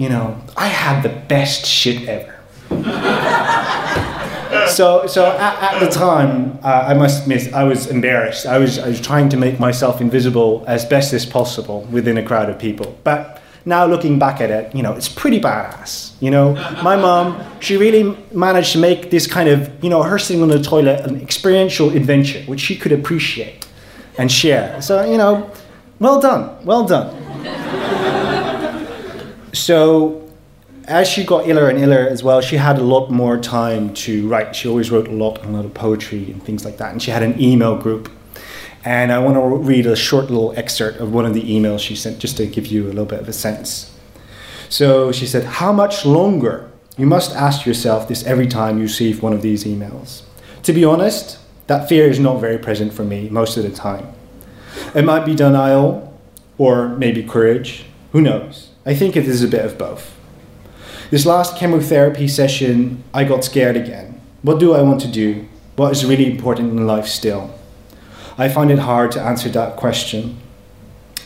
you know, I had the best shit ever. so, so at, at the time, uh, I must admit, I was embarrassed. I was, I was trying to make myself invisible as best as possible within a crowd of people. But now looking back at it, you know, it's pretty badass. You know, my mom, she really managed to make this kind of, you know, her sitting on the toilet an experiential adventure, which she could appreciate and share. So, you know, well done, well done. So, as she got iller and iller as well, she had a lot more time to write. She always wrote a lot, a lot of poetry and things like that. And she had an email group. And I want to read a short little excerpt of one of the emails she sent just to give you a little bit of a sense. So she said, How much longer? You must ask yourself this every time you receive one of these emails. To be honest, that fear is not very present for me most of the time. It might be denial or maybe courage. Who knows? I think it is a bit of both. This last chemotherapy session, I got scared again. What do I want to do? What is really important in life still? I find it hard to answer that question.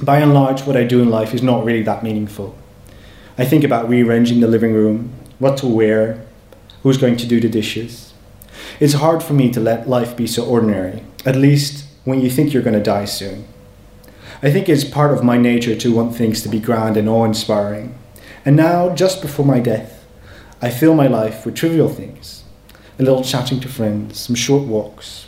By and large, what I do in life is not really that meaningful. I think about rearranging the living room, what to wear, who's going to do the dishes. It's hard for me to let life be so ordinary, at least when you think you're going to die soon. I think it's part of my nature to want things to be grand and awe inspiring. And now, just before my death, I fill my life with trivial things a little chatting to friends, some short walks.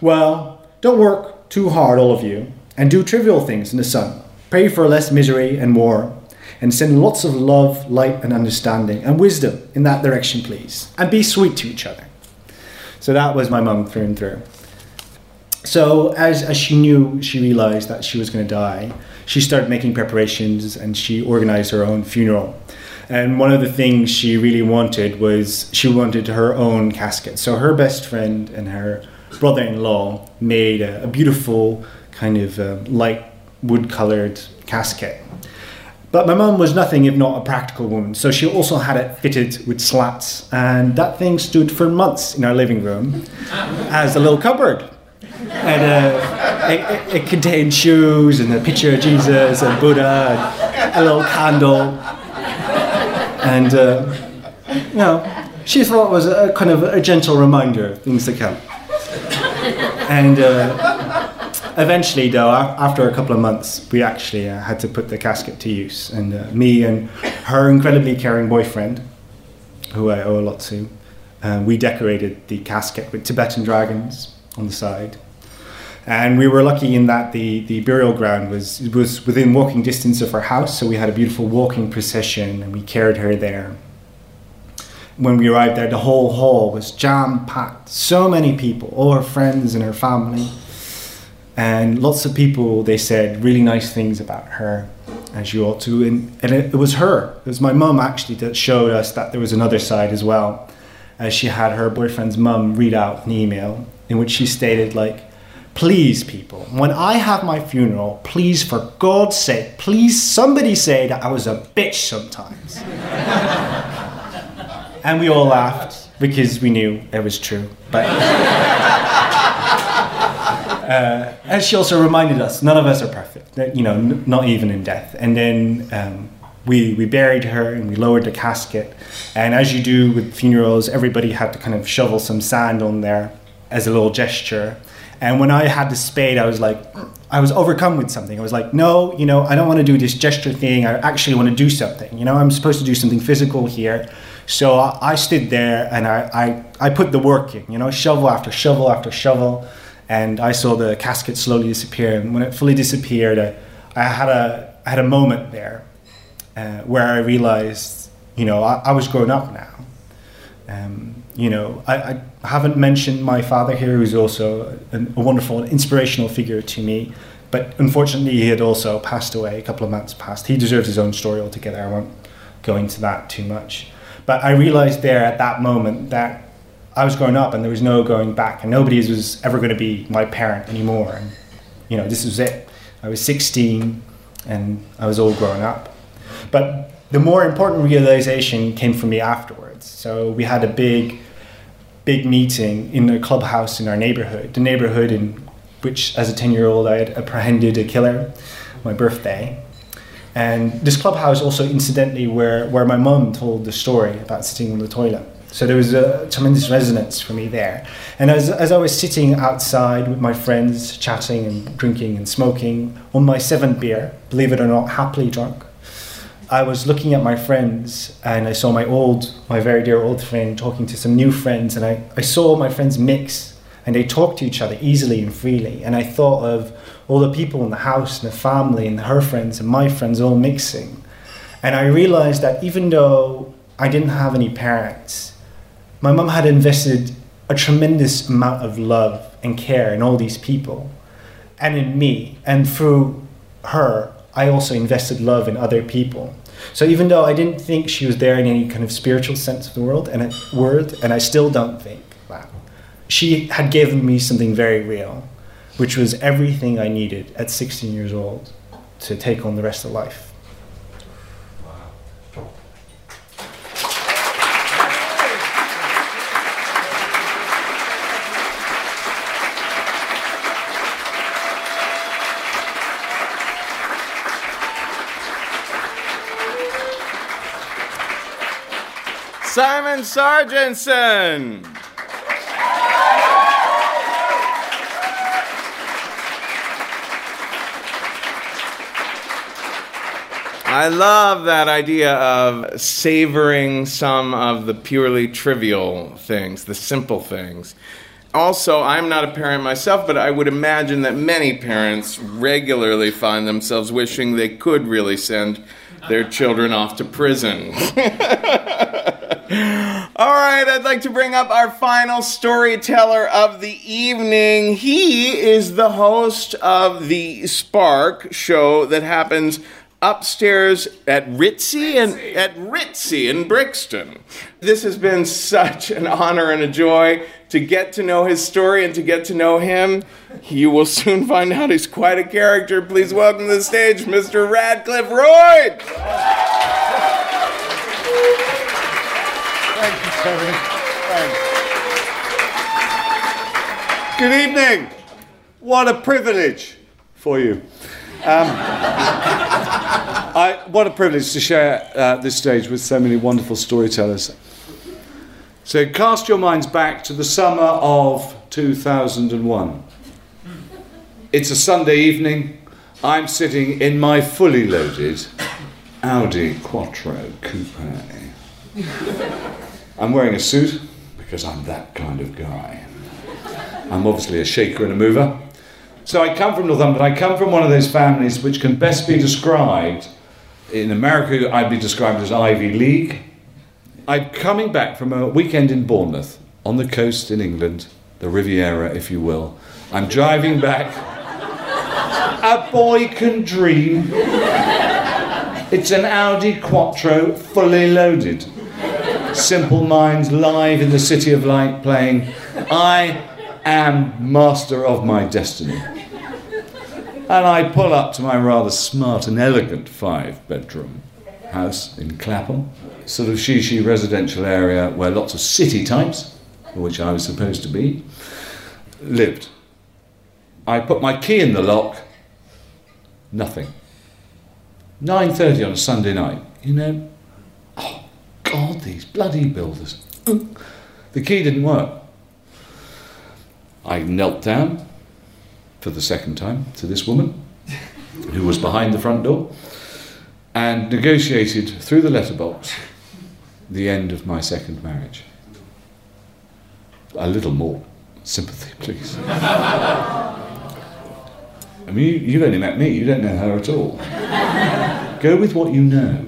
Well, don't work too hard, all of you, and do trivial things in the sun. Pray for less misery and more, and send lots of love, light, and understanding and wisdom in that direction, please. And be sweet to each other. So that was my mum through and through. So as, as she knew, she realized that she was going to die, she started making preparations and she organized her own funeral. And one of the things she really wanted was she wanted her own casket. So her best friend and her brother-in-law made a, a beautiful kind of uh, light wood-colored casket. But my mum was nothing if not a practical woman, so she also had it fitted with slats, and that thing stood for months in our living room as a little cupboard. And uh, it, it, contained shoes and a picture of Jesus and Buddha and a little candle. And, uh, you know, she thought it was a kind of a gentle reminder of things to come. And uh, eventually, though, after a couple of months, we actually uh, had to put the casket to use. And uh, me and her incredibly caring boyfriend, who I owe a lot to, uh, we decorated the casket with Tibetan dragons on the side. And we were lucky in that the, the burial ground was was within walking distance of our house, so we had a beautiful walking procession, and we carried her there. When we arrived there, the whole hall was jam packed. So many people, all her friends and her family, and lots of people. They said really nice things about her, as you ought to. And, and it, it was her. It was my mum actually that showed us that there was another side as well, as she had her boyfriend's mum read out an email in which she stated like Please, people, when I have my funeral, please, for God's sake, please somebody say that I was a bitch sometimes. and we all laughed because we knew it was true. But uh, as she also reminded us, none of us are perfect, that, you know, n- not even in death. And then um, we, we buried her and we lowered the casket. And as you do with funerals, everybody had to kind of shovel some sand on there as a little gesture. And when I had the spade, I was like, I was overcome with something. I was like, no, you know, I don't want to do this gesture thing. I actually want to do something. You know, I'm supposed to do something physical here. So I, I stood there and I, I, I put the work in, you know, shovel after shovel after shovel. And I saw the casket slowly disappear. And when it fully disappeared, I, I had, a, I had a moment there uh, where I realized, you know, I, I was grown up now. Um, you know, I, I, haven't mentioned my father here, who's also a, a wonderful, inspirational figure to me. But unfortunately, he had also passed away a couple of months past. He deserves his own story altogether. I won't go into that too much. But I realized there at that moment that I was growing up and there was no going back, and nobody was ever going to be my parent anymore. And, you know, this was it. I was 16 and I was all grown up. But the more important realization came for me afterwards. So we had a big, big meeting in a clubhouse in our neighborhood, the neighborhood in which, as a 10 year old, I had apprehended a killer, my birthday. And this clubhouse also, incidentally, where, where my mum told the story about sitting on the toilet. So there was a tremendous resonance for me there. And as, as I was sitting outside with my friends, chatting and drinking and smoking, on my seventh beer, believe it or not, happily drunk, I was looking at my friends and I saw my old, my very dear old friend talking to some new friends, and I, I saw my friends mix and they talked to each other easily and freely. And I thought of all the people in the house and the family and her friends and my friends all mixing. And I realized that even though I didn't have any parents, my mum had invested a tremendous amount of love and care in all these people and in me. And through her, I also invested love in other people. So even though I didn't think she was there in any kind of spiritual sense of the world and a word, and I still don't think that, she had given me something very real, which was everything I needed at 16 years old to take on the rest of life. Simon Sargentson. I love that idea of savoring some of the purely trivial things, the simple things. Also, I'm not a parent myself, but I would imagine that many parents regularly find themselves wishing they could really send their children off to prison. All right, I'd like to bring up our final storyteller of the evening. He is the host of the Spark show that happens upstairs at Ritzy and at Ritzy in Brixton. This has been such an honor and a joy to get to know his story and to get to know him. You will soon find out he's quite a character. Please welcome to the stage Mr. Radcliffe Royd. Good evening. What a privilege for you. Um, I, what a privilege to share uh, this stage with so many wonderful storytellers. So cast your minds back to the summer of 2001. It's a Sunday evening. I'm sitting in my fully loaded Audi Quattro Coupe. I'm wearing a suit because I'm that kind of guy. I'm obviously a shaker and a mover. So I come from Northumberland. I come from one of those families which can best be described in America, I'd be described as Ivy League. I'm coming back from a weekend in Bournemouth on the coast in England, the Riviera, if you will. I'm driving back. a boy can dream. It's an Audi Quattro fully loaded. Simple Minds live in the City of Light playing I am master of my destiny. And I pull up to my rather smart and elegant five bedroom house in Clapham, sort of shishi residential area where lots of city types, which I was supposed to be, lived. I put my key in the lock, nothing. 9.30 on a Sunday night, you know, God, these bloody builders. The key didn't work. I knelt down for the second time to this woman who was behind the front door and negotiated through the letterbox the end of my second marriage. A little more sympathy, please. I mean, you, you've only met me, you don't know her at all. Go with what you know.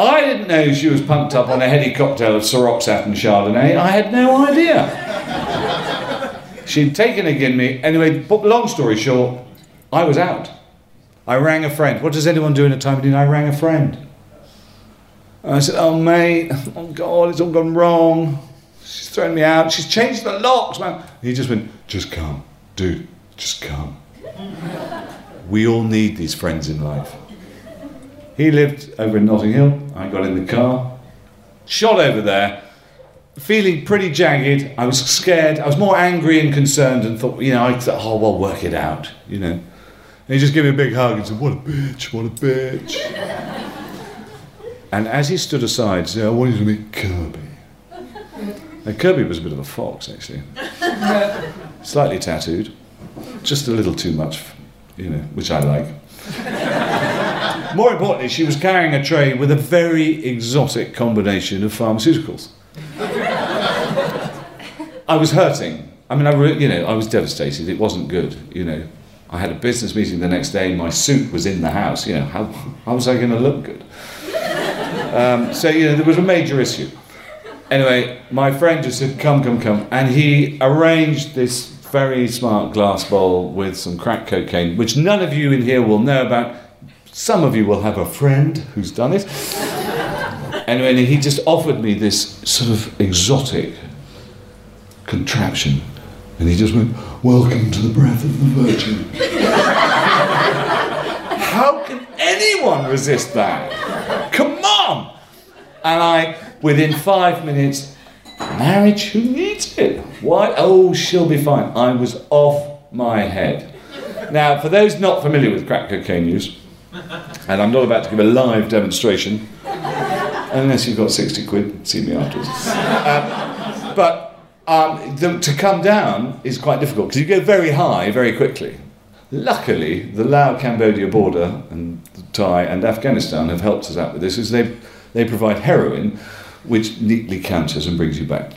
I didn't know she was pumped up on a heady cocktail of Ciroc and Chardonnay. I had no idea. She'd taken a me. Anyway, long story short, I was out. I rang a friend. What does anyone do in a time of need? I rang a friend. And I said, Oh, mate, oh, God, it's all gone wrong. She's thrown me out. She's changed the locks, man. He just went, Just come, dude, just come. we all need these friends in life. He lived over in Notting Hill. I got in the car, shot over there, feeling pretty jagged. I was scared. I was more angry and concerned and thought, you know, I thought, oh, well, work it out, you know. And he just gave me a big hug and said, what a bitch, what a bitch. and as he stood aside, said, I want you to meet Kirby. And Kirby was a bit of a fox, actually. Slightly tattooed, just a little too much, you know, which I like. More importantly, she was carrying a tray with a very exotic combination of pharmaceuticals. I was hurting. I mean, I re- you know, I was devastated. It wasn't good. You know, I had a business meeting the next day. My suit was in the house. You know, how, how was I going to look good? Um, so you know, there was a major issue. Anyway, my friend just said, "Come, come, come," and he arranged this very smart glass bowl with some crack cocaine, which none of you in here will know about. Some of you will have a friend who's done it. anyway, he just offered me this sort of exotic contraption. And he just went, Welcome to the breath of the Virgin. How can anyone resist that? Come on! And I, within five minutes, marriage, who needs it? Why? Oh, she'll be fine. I was off my head. Now, for those not familiar with crack cocaine use, and I'm not about to give a live demonstration, unless you've got 60 quid, see me afterwards. Um, but um, the, to come down is quite difficult because you go very high very quickly. Luckily, the Lao Cambodia border and Thai and Afghanistan have helped us out with this, is they, they provide heroin, which neatly counters and brings you back.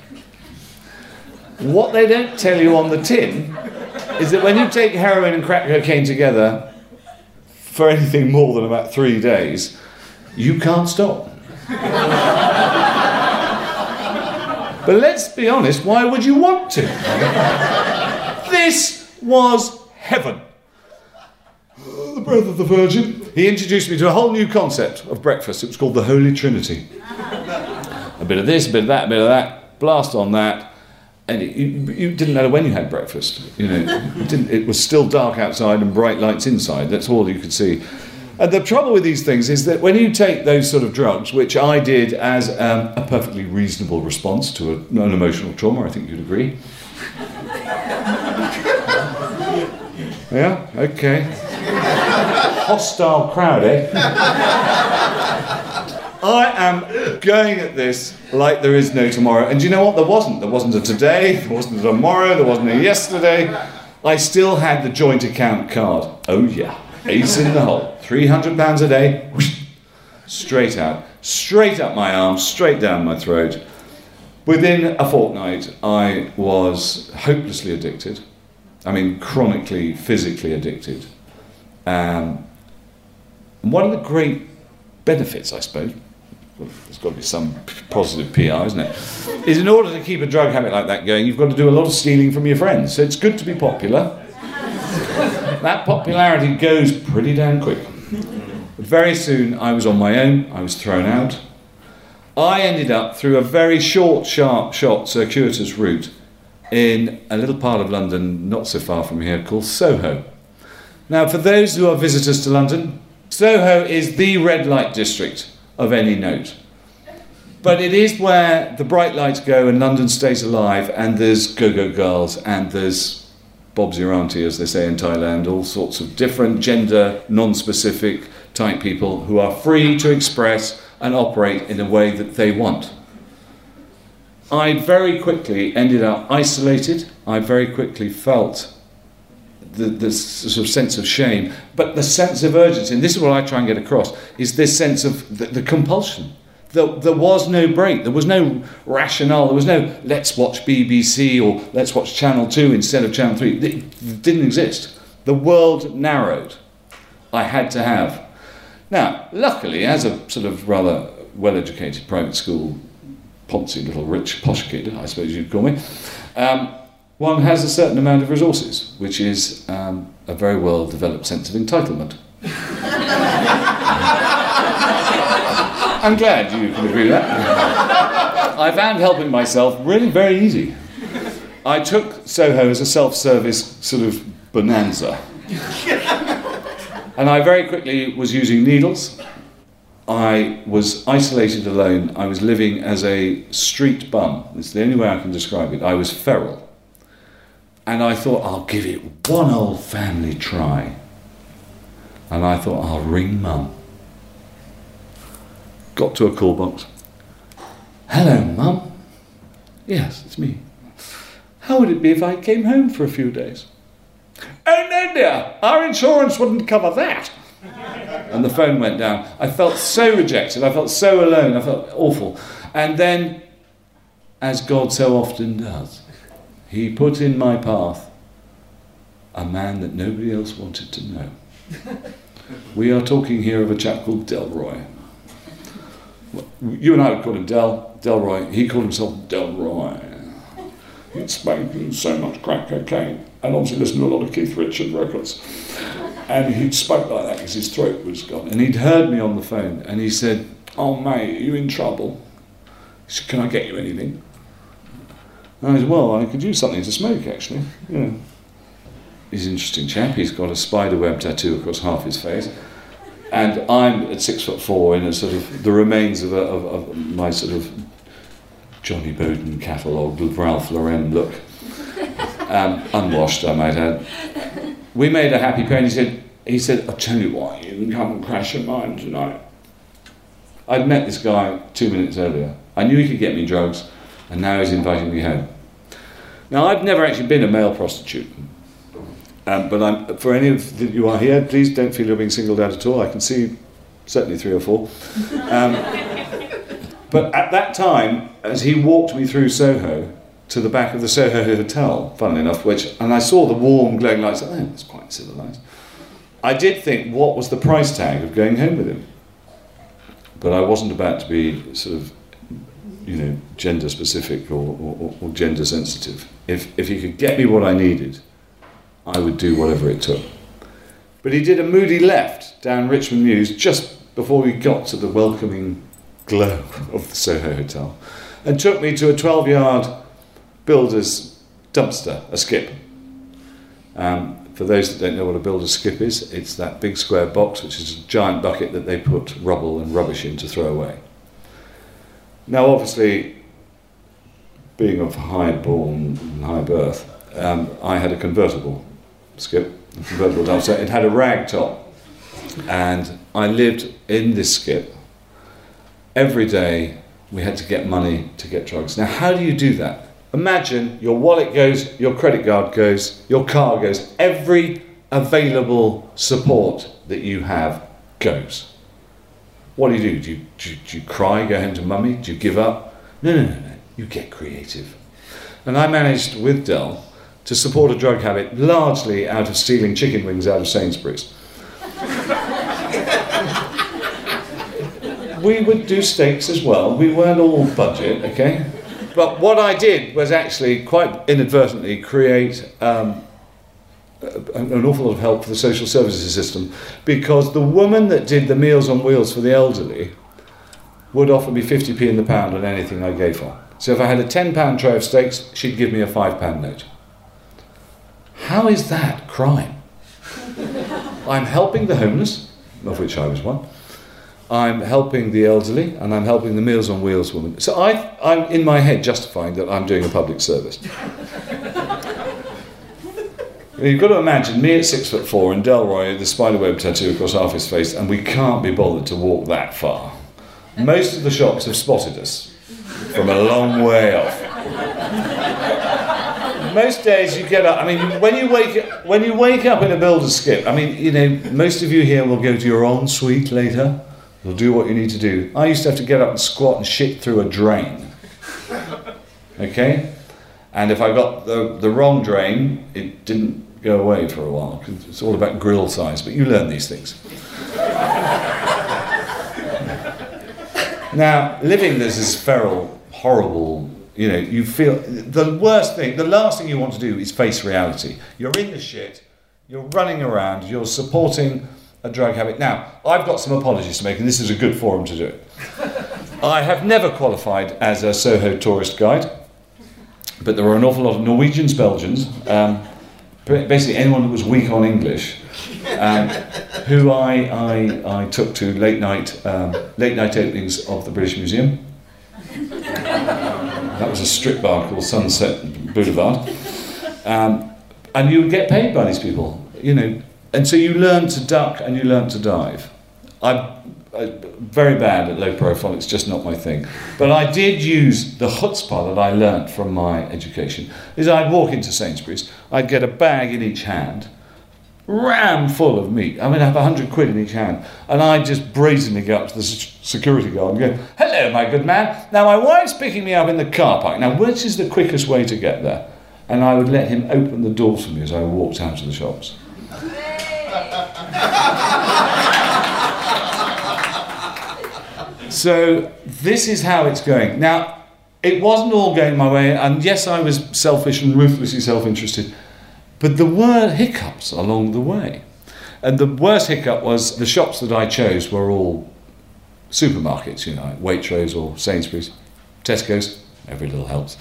What they don't tell you on the tin is that when you take heroin and crack cocaine together for anything more than about three days, you can't stop. But let's be honest, why would you want to? this was heaven. The breath of the Virgin. He introduced me to a whole new concept of breakfast. It was called the Holy Trinity. A bit of this, a bit of that, a bit of that, blast on that. And it, didn't know when you had breakfast. You know, it, it was still dark outside and bright lights inside. That's all you could see. And the trouble with these things is that when you take those sort of drugs, which I did as um, a perfectly reasonable response to a, an emotional trauma, I think you'd agree. yeah, okay. Hostile crowd, eh? I am going at this like there is no tomorrow. And you know what? There wasn't. There wasn't a today, there wasn't a tomorrow, there wasn't a yesterday. I still had the joint account card. Oh, yeah. Ace in the hole. £300 a day, straight out, straight up my arm, straight down my throat. Within a fortnight, I was hopelessly addicted. I mean, chronically, physically addicted. Um, one of the great benefits, I suppose, there's got to be some positive PR, isn't it? Is in order to keep a drug habit like that going, you've got to do a lot of stealing from your friends. So it's good to be popular. that popularity goes pretty damn quick. But very soon I was on my own, I was thrown out. I ended up through a very short, sharp shot, circuitous route in a little part of London not so far from here called Soho. Now, for those who are visitors to London, Soho is the red light district of any note. But it is where the bright lights go and London stays alive, and there's go go girls, and there's Bob's your auntie, as they say in Thailand, all sorts of different gender non specific type people who are free to express and operate in a way that they want. I very quickly ended up isolated. I very quickly felt the, this sort of sense of shame, but the sense of urgency, and this is what I try and get across, is this sense of the, the compulsion. There, there was no break. There was no rationale. There was no let's watch BBC or let's watch Channel 2 instead of Channel 3. It didn't exist. The world narrowed. I had to have. Now, luckily, as a sort of rather well educated private school, poncy little rich posh kid, I suppose you'd call me, um, one has a certain amount of resources, which is um, a very well developed sense of entitlement. I'm glad you can agree with that. I found helping myself really very easy. I took Soho as a self service sort of bonanza. and I very quickly was using needles. I was isolated alone. I was living as a street bum. It's the only way I can describe it. I was feral. And I thought, I'll give it one old family try. And I thought, I'll ring mum. Got to a call box. Hello, mum. Yes, it's me. How would it be if I came home for a few days? Oh no, dear, our insurance wouldn't cover that. And the phone went down. I felt so rejected. I felt so alone. I felt awful. And then, as God so often does, He put in my path a man that nobody else wanted to know. We are talking here of a chap called Delroy. You and I would call him Del, Delroy. He called himself Delroy. He'd smoked so much crack cocaine and obviously listened to a lot of Keith Richard records. And he'd spoke like that because his throat was gone. And he'd heard me on the phone and he said, Oh, mate, are you in trouble? He said, Can I get you anything? I said, Well, I could use something to smoke, actually. Yeah. He's an interesting chap. He's got a spider web tattoo across half his face. And I'm at six foot four in a sort of the remains of, a, of, of my sort of Johnnie Boden catalogue, Ralph Lauren look. Um, unwashed, I might add. We made a happy pair, and he said, he said, I'll tell you what, you can come and crash at mine tonight. I'd met this guy two minutes earlier. I knew he could get me drugs, and now he's inviting me home. Now, I've never actually been a male prostitute. Um, but I'm, for any of the, you are here, please don't feel you're being singled out at all. I can see certainly three or four. Um, but at that time, as he walked me through Soho to the back of the Soho Hotel, funnily enough, which, and I saw the warm glowing lights, oh, that's quite civilised. I did think, what was the price tag of going home with him? But I wasn't about to be sort of, you know, gender specific or, or, or gender sensitive. If, if he could get me what I needed, I would do whatever it took. But he did a moody left down Richmond Mews just before we got to the welcoming glow of the Soho Hotel and took me to a 12 yard builder's dumpster, a skip. Um, for those that don't know what a builder's skip is, it's that big square box which is a giant bucket that they put rubble and rubbish in to throw away. Now, obviously, being of high born and high birth, um, I had a convertible skip, a convertible dumpster. It had a rag top, and I lived in this skip. Every day we had to get money to get drugs. Now, how do you do that? Imagine your wallet goes, your credit card goes, your car goes, every available support that you have goes. What do you do? Do you, do you, do you cry, go home to mummy? Do you give up? No, no, no, no. You get creative. And I managed with Dell to support a drug habit largely out of stealing chicken wings out of Sainsbury's. we would do steaks as well. We weren't all budget, okay? But what I did was actually quite inadvertently create um, Uh, an awful lot of help for the social services system because the woman that did the Meals on Wheels for the elderly would offer me 50p in the pound on anything I gave her. So if I had a £10 tray of steaks, she'd give me a £5 note. How is that crime? I'm helping the homeless, of which I was one. I'm helping the elderly, and I'm helping the Meals on Wheels woman. So I, I'm in my head justifying that I'm doing a public service. You've got to imagine me at six foot four and Delroy the spiderweb tattoo across half his face, and we can't be bothered to walk that far. Most of the shops have spotted us from a long way off. Most days you get up. I mean, when you wake when you wake up in a builder's skip. I mean, you know, most of you here will go to your own suite later. You'll do what you need to do. I used to have to get up and squat and shit through a drain. Okay, and if I got the the wrong drain, it didn't go away for a while. 'cause It's all about grill size, but you learn these things. Now, living this is feral, horrible. You know, you feel the worst thing, the last thing you want to do is face reality. You're in the shit, you're running around, you're supporting a drug habit. Now, I've got some apologies to make, and this is a good forum to do it. I have never qualified as a Soho tourist guide, but there were an awful lot of Norwegians, Belgians, um, basically anyone that was weak on English, um, who I, I, I took to late night, um, late night openings of the British Museum. That was a strip bar called Sunset Boulevard. Um, and you would get paid by these people, you know. And so you learn to duck and you learn to dive. I'm very bad at low profile, it's just not my thing. But I did use the chutzpah that I learnt from my education. Is I'd walk into Sainsbury's, I'd get a bag in each hand, ram full of meat. I mean, I have a hundred quid in each hand, and I just brazenly go up to the security guard and go, "Hello, my good man. Now my wife's picking me up in the car park. Now, which is the quickest way to get there?" And I would let him open the door for me as I walked out of the shops. so this is how it's going. Now, it wasn't all going my way, and yes, I was selfish and ruthlessly self-interested, but there were hiccups along the way. And the worst hiccup was the shops that I chose were all supermarkets, you know, Waitrose or Sainsbury's, Tesco's, every little helps.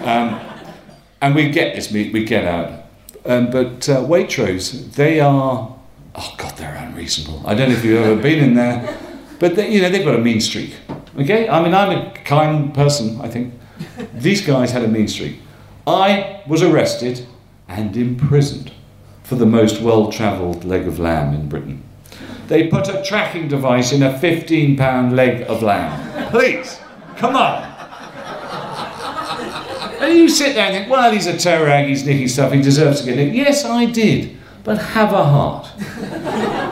Um, and we get this meat, we get out. Um, but uh, Waitrose, they are, oh God, they're unreasonable. I don't know if you've ever been in there, but they, you know, they've got a mean streak. Okay? I mean, I'm a kind person, I think. These guys had a mean streak. I was arrested and imprisoned for the most well travelled leg of lamb in Britain. They put a tracking device in a 15 pound leg of lamb. Please, come on. And you sit there and think, well, he's a toe rag, he's nicking stuff, he deserves to get nicked. Yes, I did. But have a heart.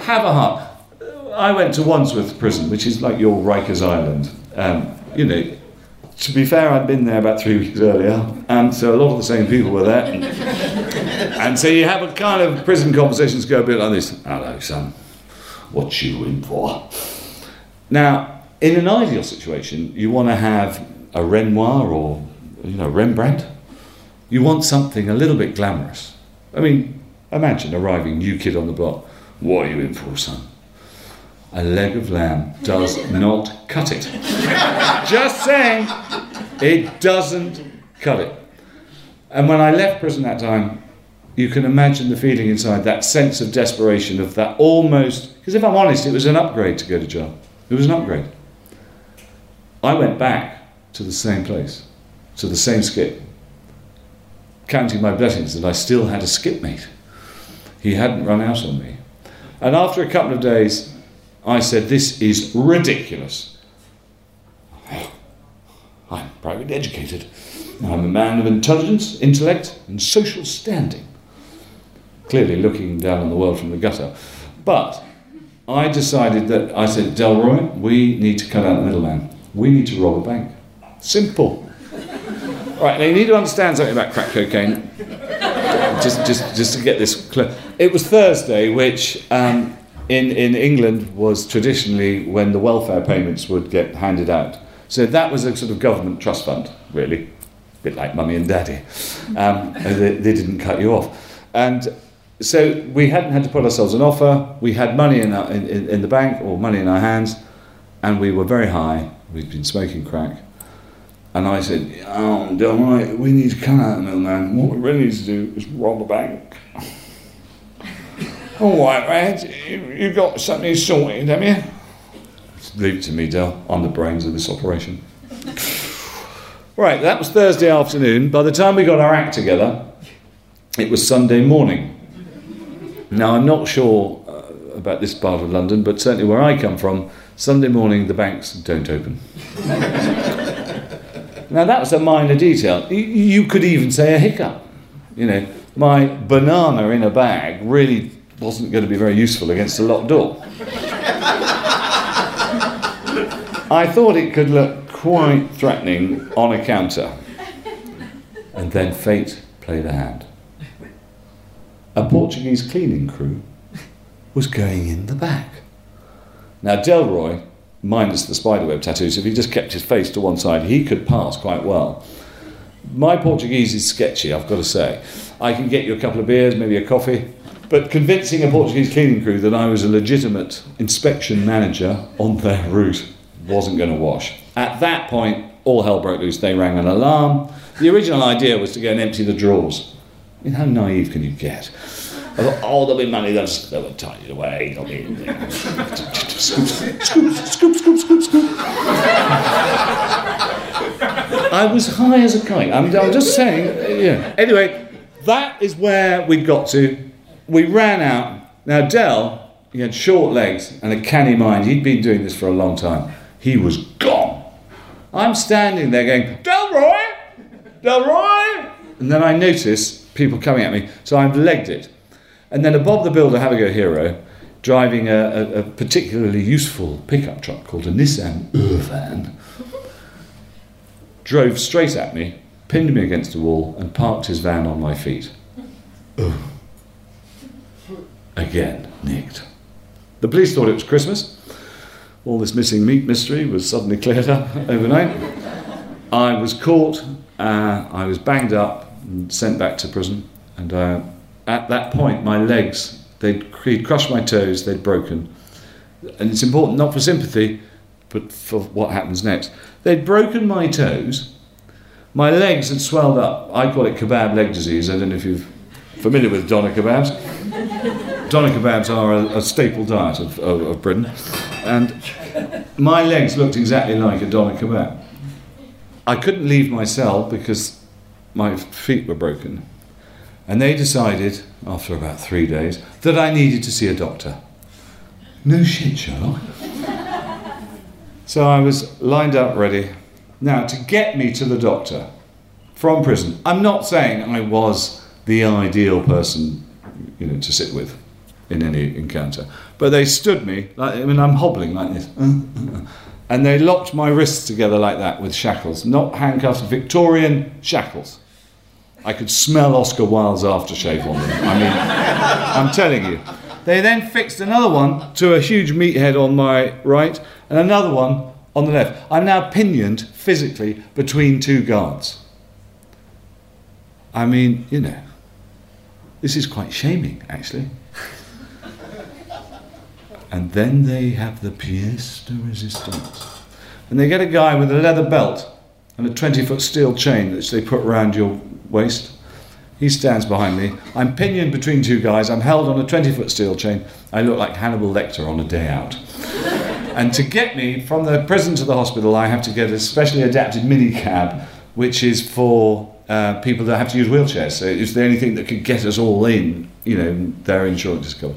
have a heart. I went to Wandsworth Prison, which is like your Rikers Island. Um, you know, to be fair, I'd been there about three weeks earlier, and so a lot of the same people were there. And, so you have a kind of prison conversations go a bit like this Hello, son. What you in for? Now, in an ideal situation, you want to have a Renoir or you know, Rembrandt. You want something a little bit glamorous. I mean, imagine arriving, new kid on the block. What are you in for, son? A leg of lamb does not cut it. Just saying, it doesn't cut it. And when I left prison that time, you can imagine the feeling inside, that sense of desperation, of that almost, because if I'm honest, it was an upgrade to go to jail. It was an upgrade. I went back to the same place to the same skip, counting my blessings that I still had a skipmate. He hadn't run out on me. And after a couple of days, I said, This is ridiculous. I'm privately educated. I'm a man of intelligence, intellect, and social standing. Clearly looking down on the world from the gutter. But I decided that I said, Delroy, we need to cut out the middleman. We need to rob a bank. Simple. Right, now you need to understand something about crack cocaine. just, just, just to get this clear. It was Thursday, which um, in, in England was traditionally when the welfare payments would get handed out. So that was a sort of government trust fund, really. A bit like mummy and daddy. Um, they, they didn't cut you off. And so we hadn't had to put ourselves an offer. We had money in, our, in, in the bank or money in our hands, and we were very high. We'd been smoking crack. And I said, oh, we need to cut out middleman. What we really need to do is rob a bank. All right, Rad, you have got something sorted, haven't you? Leave it to me, Del. I'm the brains of this operation. right, that was Thursday afternoon. By the time we got our act together, it was Sunday morning. Now, I'm not sure uh, about this part of London, but certainly where I come from, Sunday morning the banks don't open. Now that's a minor detail. You could even say a hiccup. You know, my banana in a bag really wasn't going to be very useful against a locked door. I thought it could look quite threatening on a counter. And then fate played a hand. A Portuguese cleaning crew was going in the back. Now, Delroy minus the spiderweb tattoos, if he just kept his face to one side, he could pass quite well. My Portuguese is sketchy, I've got to say. I can get you a couple of beers, maybe a coffee, But convincing a Portuguese cleaning crew that I was a legitimate inspection manager on their route wasn't going to wash. At that point, all hell broke loose. They rang an alarm. The original idea was to go and empty the drawers. I mean, how naive can you get? I thought, oh, there'll be money, they'll, they'll tidy it away. There'll be. scoop, scoop, scoop, scoop, scoop, scoop. I was high as a kite. I'm, I'm just saying, yeah. Anyway, that is where we got to. We ran out. Now, Del, he had short legs and a canny mind. He'd been doing this for a long time. He was gone. I'm standing there going, Delroy! Delroy! And then I notice people coming at me, so I've legged it. And then a Bob the Builder Have a Go hero driving a, a, a particularly useful pickup truck called a Nissan Urvan drove straight at me, pinned me against a wall, and parked his van on my feet. Ugh. Again, nicked. The police thought it was Christmas. All this missing meat mystery was suddenly cleared up overnight. I was caught, uh, I was banged up and sent back to prison. And uh, at that point, my legs, they'd, he'd crushed my toes, they'd broken. And it's important not for sympathy, but for what happens next. They'd broken my toes, my legs had swelled up. I call it kebab leg disease. I don't know if you're familiar with doner kebabs. Doner kebabs are a, a staple diet of, of, of Britain. And my legs looked exactly like a doner kebab. I couldn't leave my cell because my feet were broken. And they decided, after about three days, that I needed to see a doctor. No shit, Sherlock. so I was lined up ready. Now, to get me to the doctor from prison, I'm not saying I was the ideal person you know, to sit with in any encounter, but they stood me, like, I mean, I'm hobbling like this. And they locked my wrists together like that with shackles, not handcuffs, Victorian shackles. I could smell Oscar Wilde's aftershave on them. I mean, I'm telling you. They then fixed another one to a huge meathead on my right and another one on the left. I'm now pinioned physically between two guards. I mean, you know, this is quite shaming, actually. And then they have the pièce de resistance. And they get a guy with a leather belt and a 20 foot steel chain which they put around your waist. He stands behind me. I'm pinioned between two guys. I'm held on a 20 foot steel chain. I look like Hannibal Lecter on a day out. and to get me from the prison to the hospital, I have to get a specially adapted minicab, which is for uh, people that have to use wheelchairs. So it's the only thing that could get us all in, you know, their insurance is covered.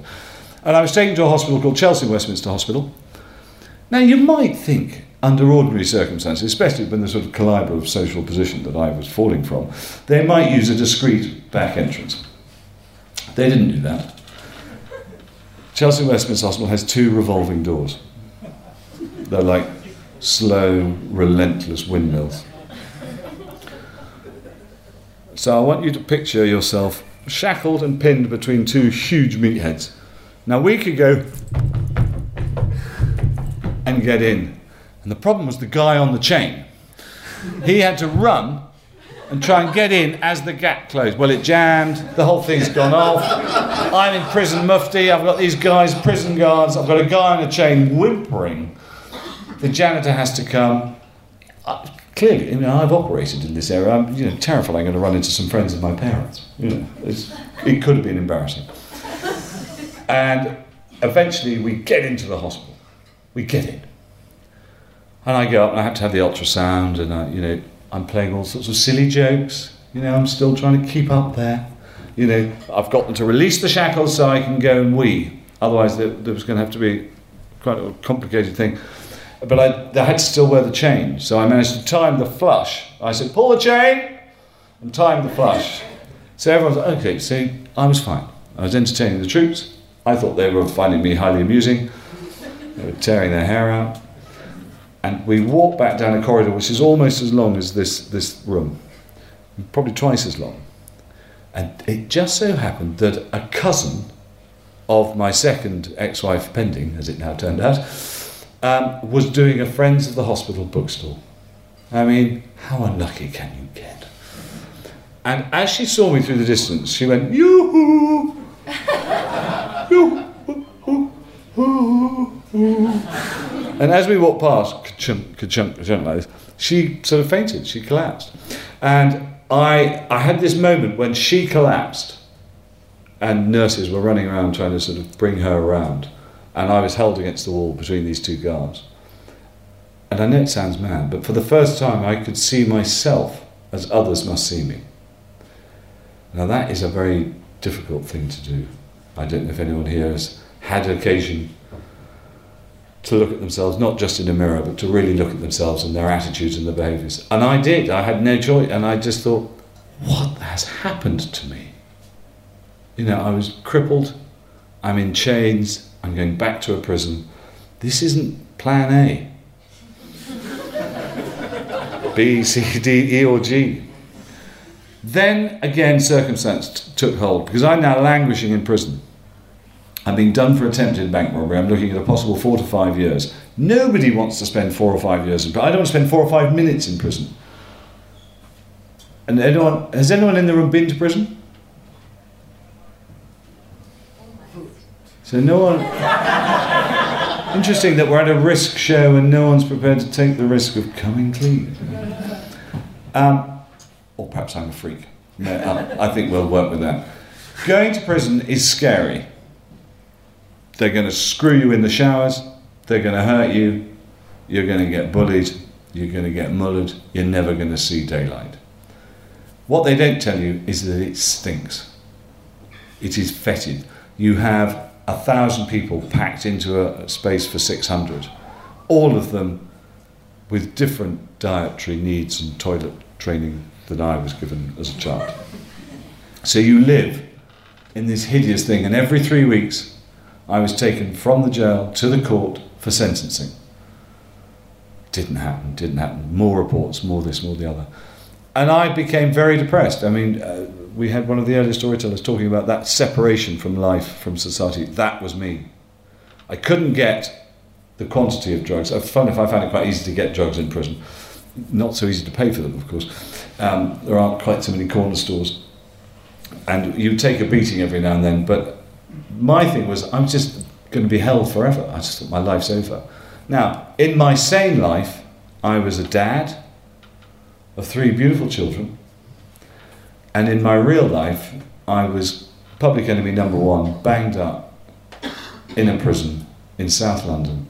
And I was taken to a hospital called Chelsea Westminster Hospital. Now, you might think, under ordinary circumstances, especially when the sort of calibre of social position that I was falling from, they might use a discreet back entrance. They didn't do that. Chelsea Westminster Hospital has two revolving doors. They're like slow, relentless windmills. So I want you to picture yourself shackled and pinned between two huge meatheads. Now we could go and get in. And the problem was the guy on the chain. He had to run and try and get in as the gap closed. Well, it jammed, the whole thing's gone off. I'm in prison mufti, I've got these guys, prison guards, I've got a guy on a chain whimpering. The janitor has to come. I, clearly, I mean, I've operated in this area. I'm you know, terrified I'm going to run into some friends of my parents. You know, it could have been embarrassing. And eventually we get into the hospital. We get in. And I go up and I have to have the ultrasound and I, you know, I'm playing all sorts of silly jokes. You know, I'm still trying to keep up there. You know, I've got them to release the shackles so I can go and wee. Otherwise, there, was going to have to be quite a complicated thing. But I, I had to still wear the chain. So I managed to time the flush. I said, pull the chain and time the flush. So everyone's like, okay, see, I was fine. I was entertaining the troops. I thought they were finding me highly amusing. They were tearing their hair out. And we walked back down a corridor which is almost as long as this, this room, probably twice as long. And it just so happened that a cousin of my second ex wife, pending, as it now turned out, um, was doing a Friends of the Hospital bookstall. I mean, how unlucky can you get? And as she saw me through the distance, she went, Yoo-hoo! and as we walked past, ka-chunk, ka-chunk, ka-chunk like this, she sort of fainted. She collapsed. And I, I had this moment when she collapsed and nurses were running around trying to sort of bring her around. And I was held against the wall between these two guards. And I know it sounds mad, but for the first time I could see myself as others must see me. Now that is a very difficult thing to do. I don't know if anyone here has had occasion to look at themselves, not just in a mirror, but to really look at themselves and their attitudes and their behaviours. And I did. I had no choice. And I just thought, what has happened to me? You know, I was crippled. I'm in chains. I'm going back to a prison. This isn't plan A. B, C, D, E, or G. Then again, circumstance t- took hold because I'm now languishing in prison. I'm being done for attempted bank robbery. I'm looking at a possible four to five years. Nobody wants to spend four or five years in prison. I don't want to spend four or five minutes in prison. And anyone, has anyone in the room been to prison? So no one. Interesting that we're at a risk show and no one's prepared to take the risk of coming clean. Um, or perhaps I'm a freak. No, I, I think we'll work with that. Going to prison is scary. They're going to screw you in the showers. They're going to hurt you. You're going to get bullied. You're going to get mullered. You're never going to see daylight. What they don't tell you is that it stinks. It is fetid. You have a thousand people packed into a space for 600, all of them with different dietary needs and toilet training than I was given as a child. So you live in this hideous thing, and every three weeks I was taken from the jail to the court for sentencing. Didn't happen, didn't happen. More reports, more this, more the other. And I became very depressed. I mean, uh, we had one of the earlier storytellers talking about that separation from life, from society. That was me. I couldn't get the quantity of drugs. I found, I found it quite easy to get drugs in prison. Not so easy to pay for them, of course. Um, there aren't quite so many corner stores. And you take a beating every now and then, but my thing was, I'm just going to be held forever. I just thought my life's over. Now, in my sane life, I was a dad of three beautiful children. And in my real life, I was public enemy number one, banged up in a prison in South London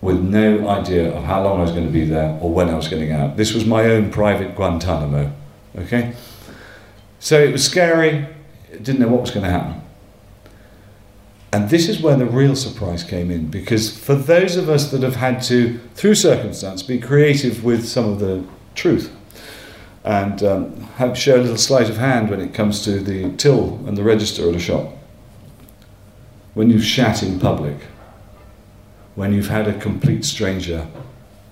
with no idea of how long I was going to be there or when I was getting out. This was my own private Guantanamo. Okay? So it was scary, didn't know what was going to happen. And this is where the real surprise came in, because for those of us that have had to, through circumstance, be creative with some of the truth and um, have, show a little sleight of hand when it comes to the till and the register at a shop, when you've shat in public, when you've had a complete stranger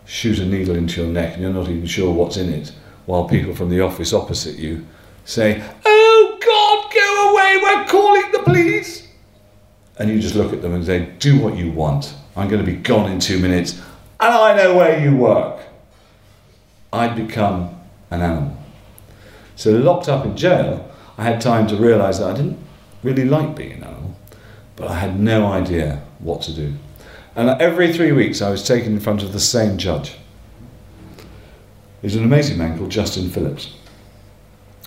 shoot a needle into your neck and you're not even sure what's in it, while people from the office opposite you say, Oh God, go away, we're calling the police and you just look at them and say, Do what you want. I'm going to be gone in two minutes, and I know where you work. I'd become an animal. So, locked up in jail, I had time to realize that I didn't really like being an animal, but I had no idea what to do. And every three weeks, I was taken in front of the same judge. He's an amazing man called Justin Phillips.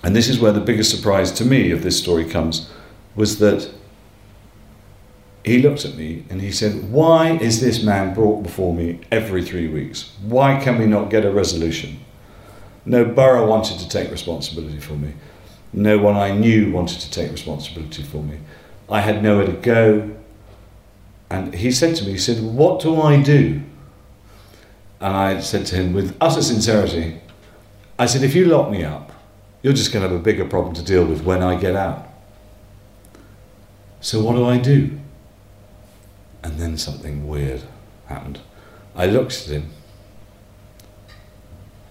And this is where the biggest surprise to me of this story comes was that he looked at me and he said, Why is this man brought before me every three weeks? Why can we not get a resolution? No borough wanted to take responsibility for me. No one I knew wanted to take responsibility for me. I had nowhere to go. And he said to me, he said, What do I do? And I said to him with utter sincerity, I said, If you lock me up, you're just going to have a bigger problem to deal with when I get out. So what do I do? And then something weird happened. I looked at him.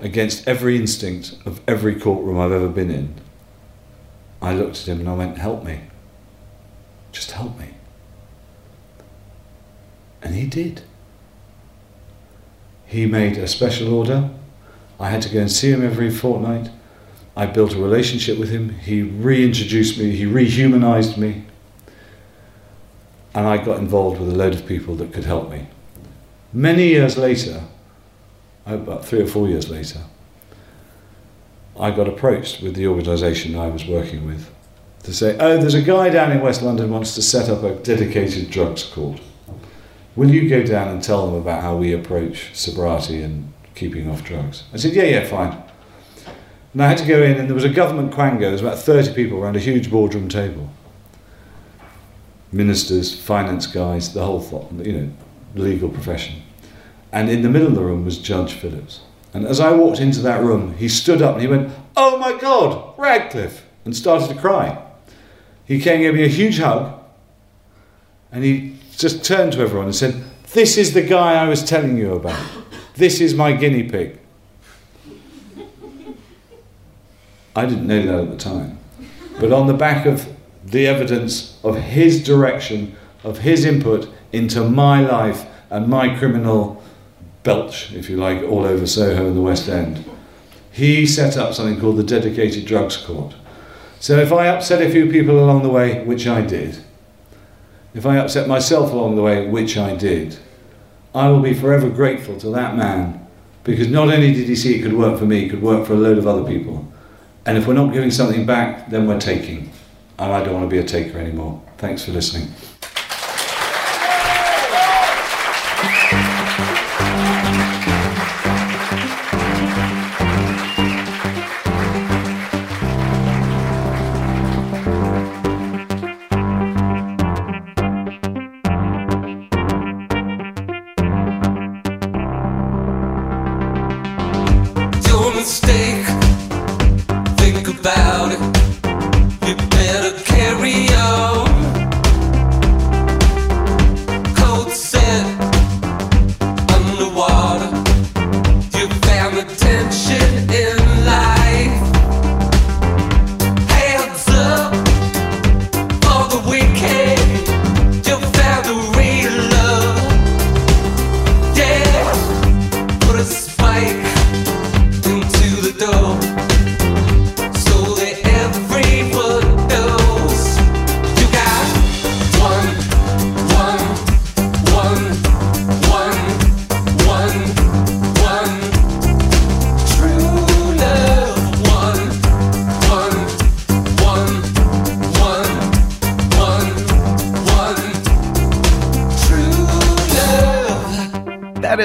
Against every instinct of every courtroom I've ever been in, I looked at him and I went, Help me. Just help me. And he did. He made a special order. I had to go and see him every fortnight. I built a relationship with him. He reintroduced me, he rehumanized me. And I got involved with a load of people that could help me. Many years later, uh, about three or four years later, I got approached with the organisation I was working with to say, oh, there's a guy down in West London wants to set up a dedicated drugs court. Will you go down and tell them about how we approach sobriety and keeping off drugs? I said, yeah, yeah, fine. And I had to go in, and there was a government quango. There was about 30 people around a huge boardroom table. Ministers, finance guys, the whole, th- you know, legal profession. And in the middle of the room was Judge Phillips. And as I walked into that room, he stood up and he went, Oh my God, Radcliffe, and started to cry. He came and gave me a huge hug, and he just turned to everyone and said, This is the guy I was telling you about. This is my guinea pig. I didn't know that at the time. But on the back of the evidence of his direction, of his input into my life and my criminal belch, if you like, all over Soho and the West End, he set up something called the Dedicated Drugs Court. So if I upset a few people along the way, which I did, if I upset myself along the way, which I did, I will be forever grateful to that man because not only did he see it could work for me, it could work for a load of other people. And if we're not giving something back, then we're taking. And I don't want to be a taker anymore. Thanks for listening.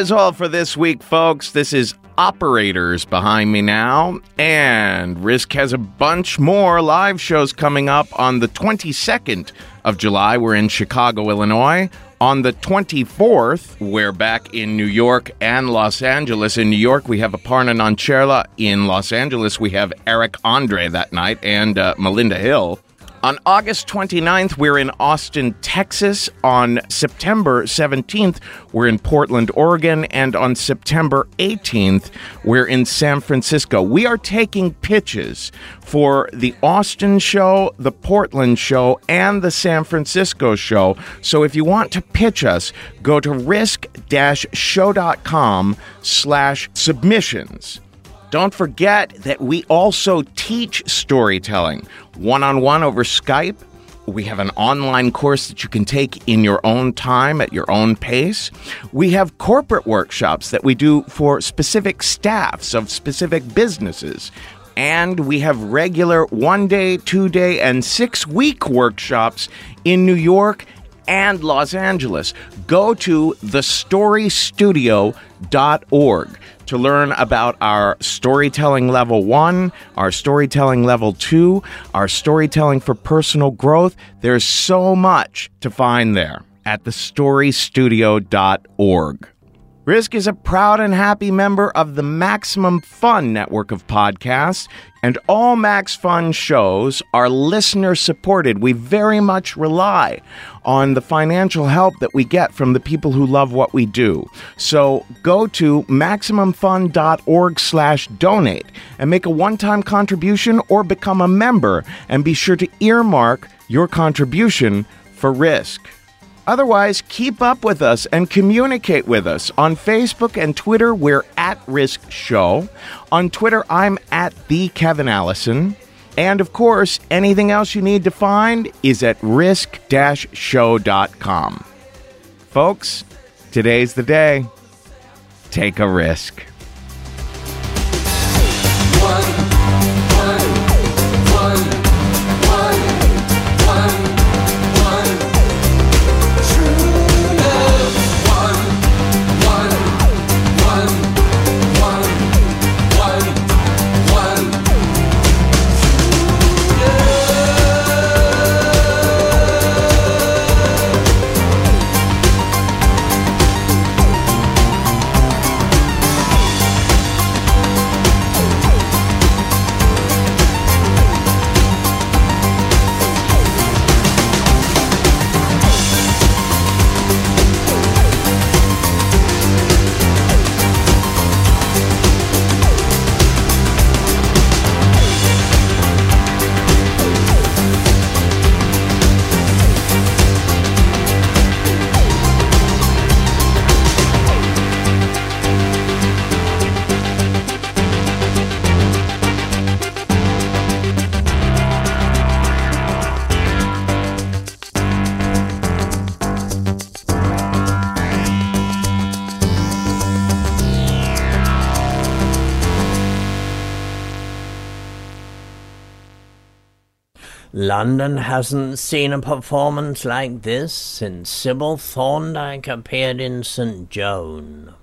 Is all for this week, folks. This is Operators behind me now, and Risk has a bunch more live shows coming up on the 22nd of July. We're in Chicago, Illinois. On the 24th, we're back in New York and Los Angeles. In New York, we have Aparna Nancherla. In Los Angeles, we have Eric Andre that night and uh, Melinda Hill. On August 29th, we're in Austin, Texas. On September 17th, we're in Portland, Oregon. And on September 18th, we're in San Francisco. We are taking pitches for the Austin show, the Portland show, and the San Francisco show. So if you want to pitch us, go to risk-show.com slash submissions. Don't forget that we also teach storytelling one on one over Skype. We have an online course that you can take in your own time at your own pace. We have corporate workshops that we do for specific staffs of specific businesses. And we have regular one day, two day, and six week workshops in New York and Los Angeles. Go to thestorystudio.org to learn about our storytelling level one, our storytelling level two, our storytelling for personal growth. There's so much to find there at thestorystudio.org. Risk is a proud and happy member of the Maximum Fun network of podcasts, and all Max Fun shows are listener supported. We very much rely on the financial help that we get from the people who love what we do. So go to maximumfun.org slash donate and make a one-time contribution or become a member and be sure to earmark your contribution for risk. Otherwise, keep up with us and communicate with us. On Facebook and Twitter, we're at Risk Show. On Twitter, I'm at the Kevin Allison. And of course, anything else you need to find is at risk-show.com. Folks, today's the day. Take a risk. London hasn't seen a performance like this since Sybil Thorndike appeared in St. Joan.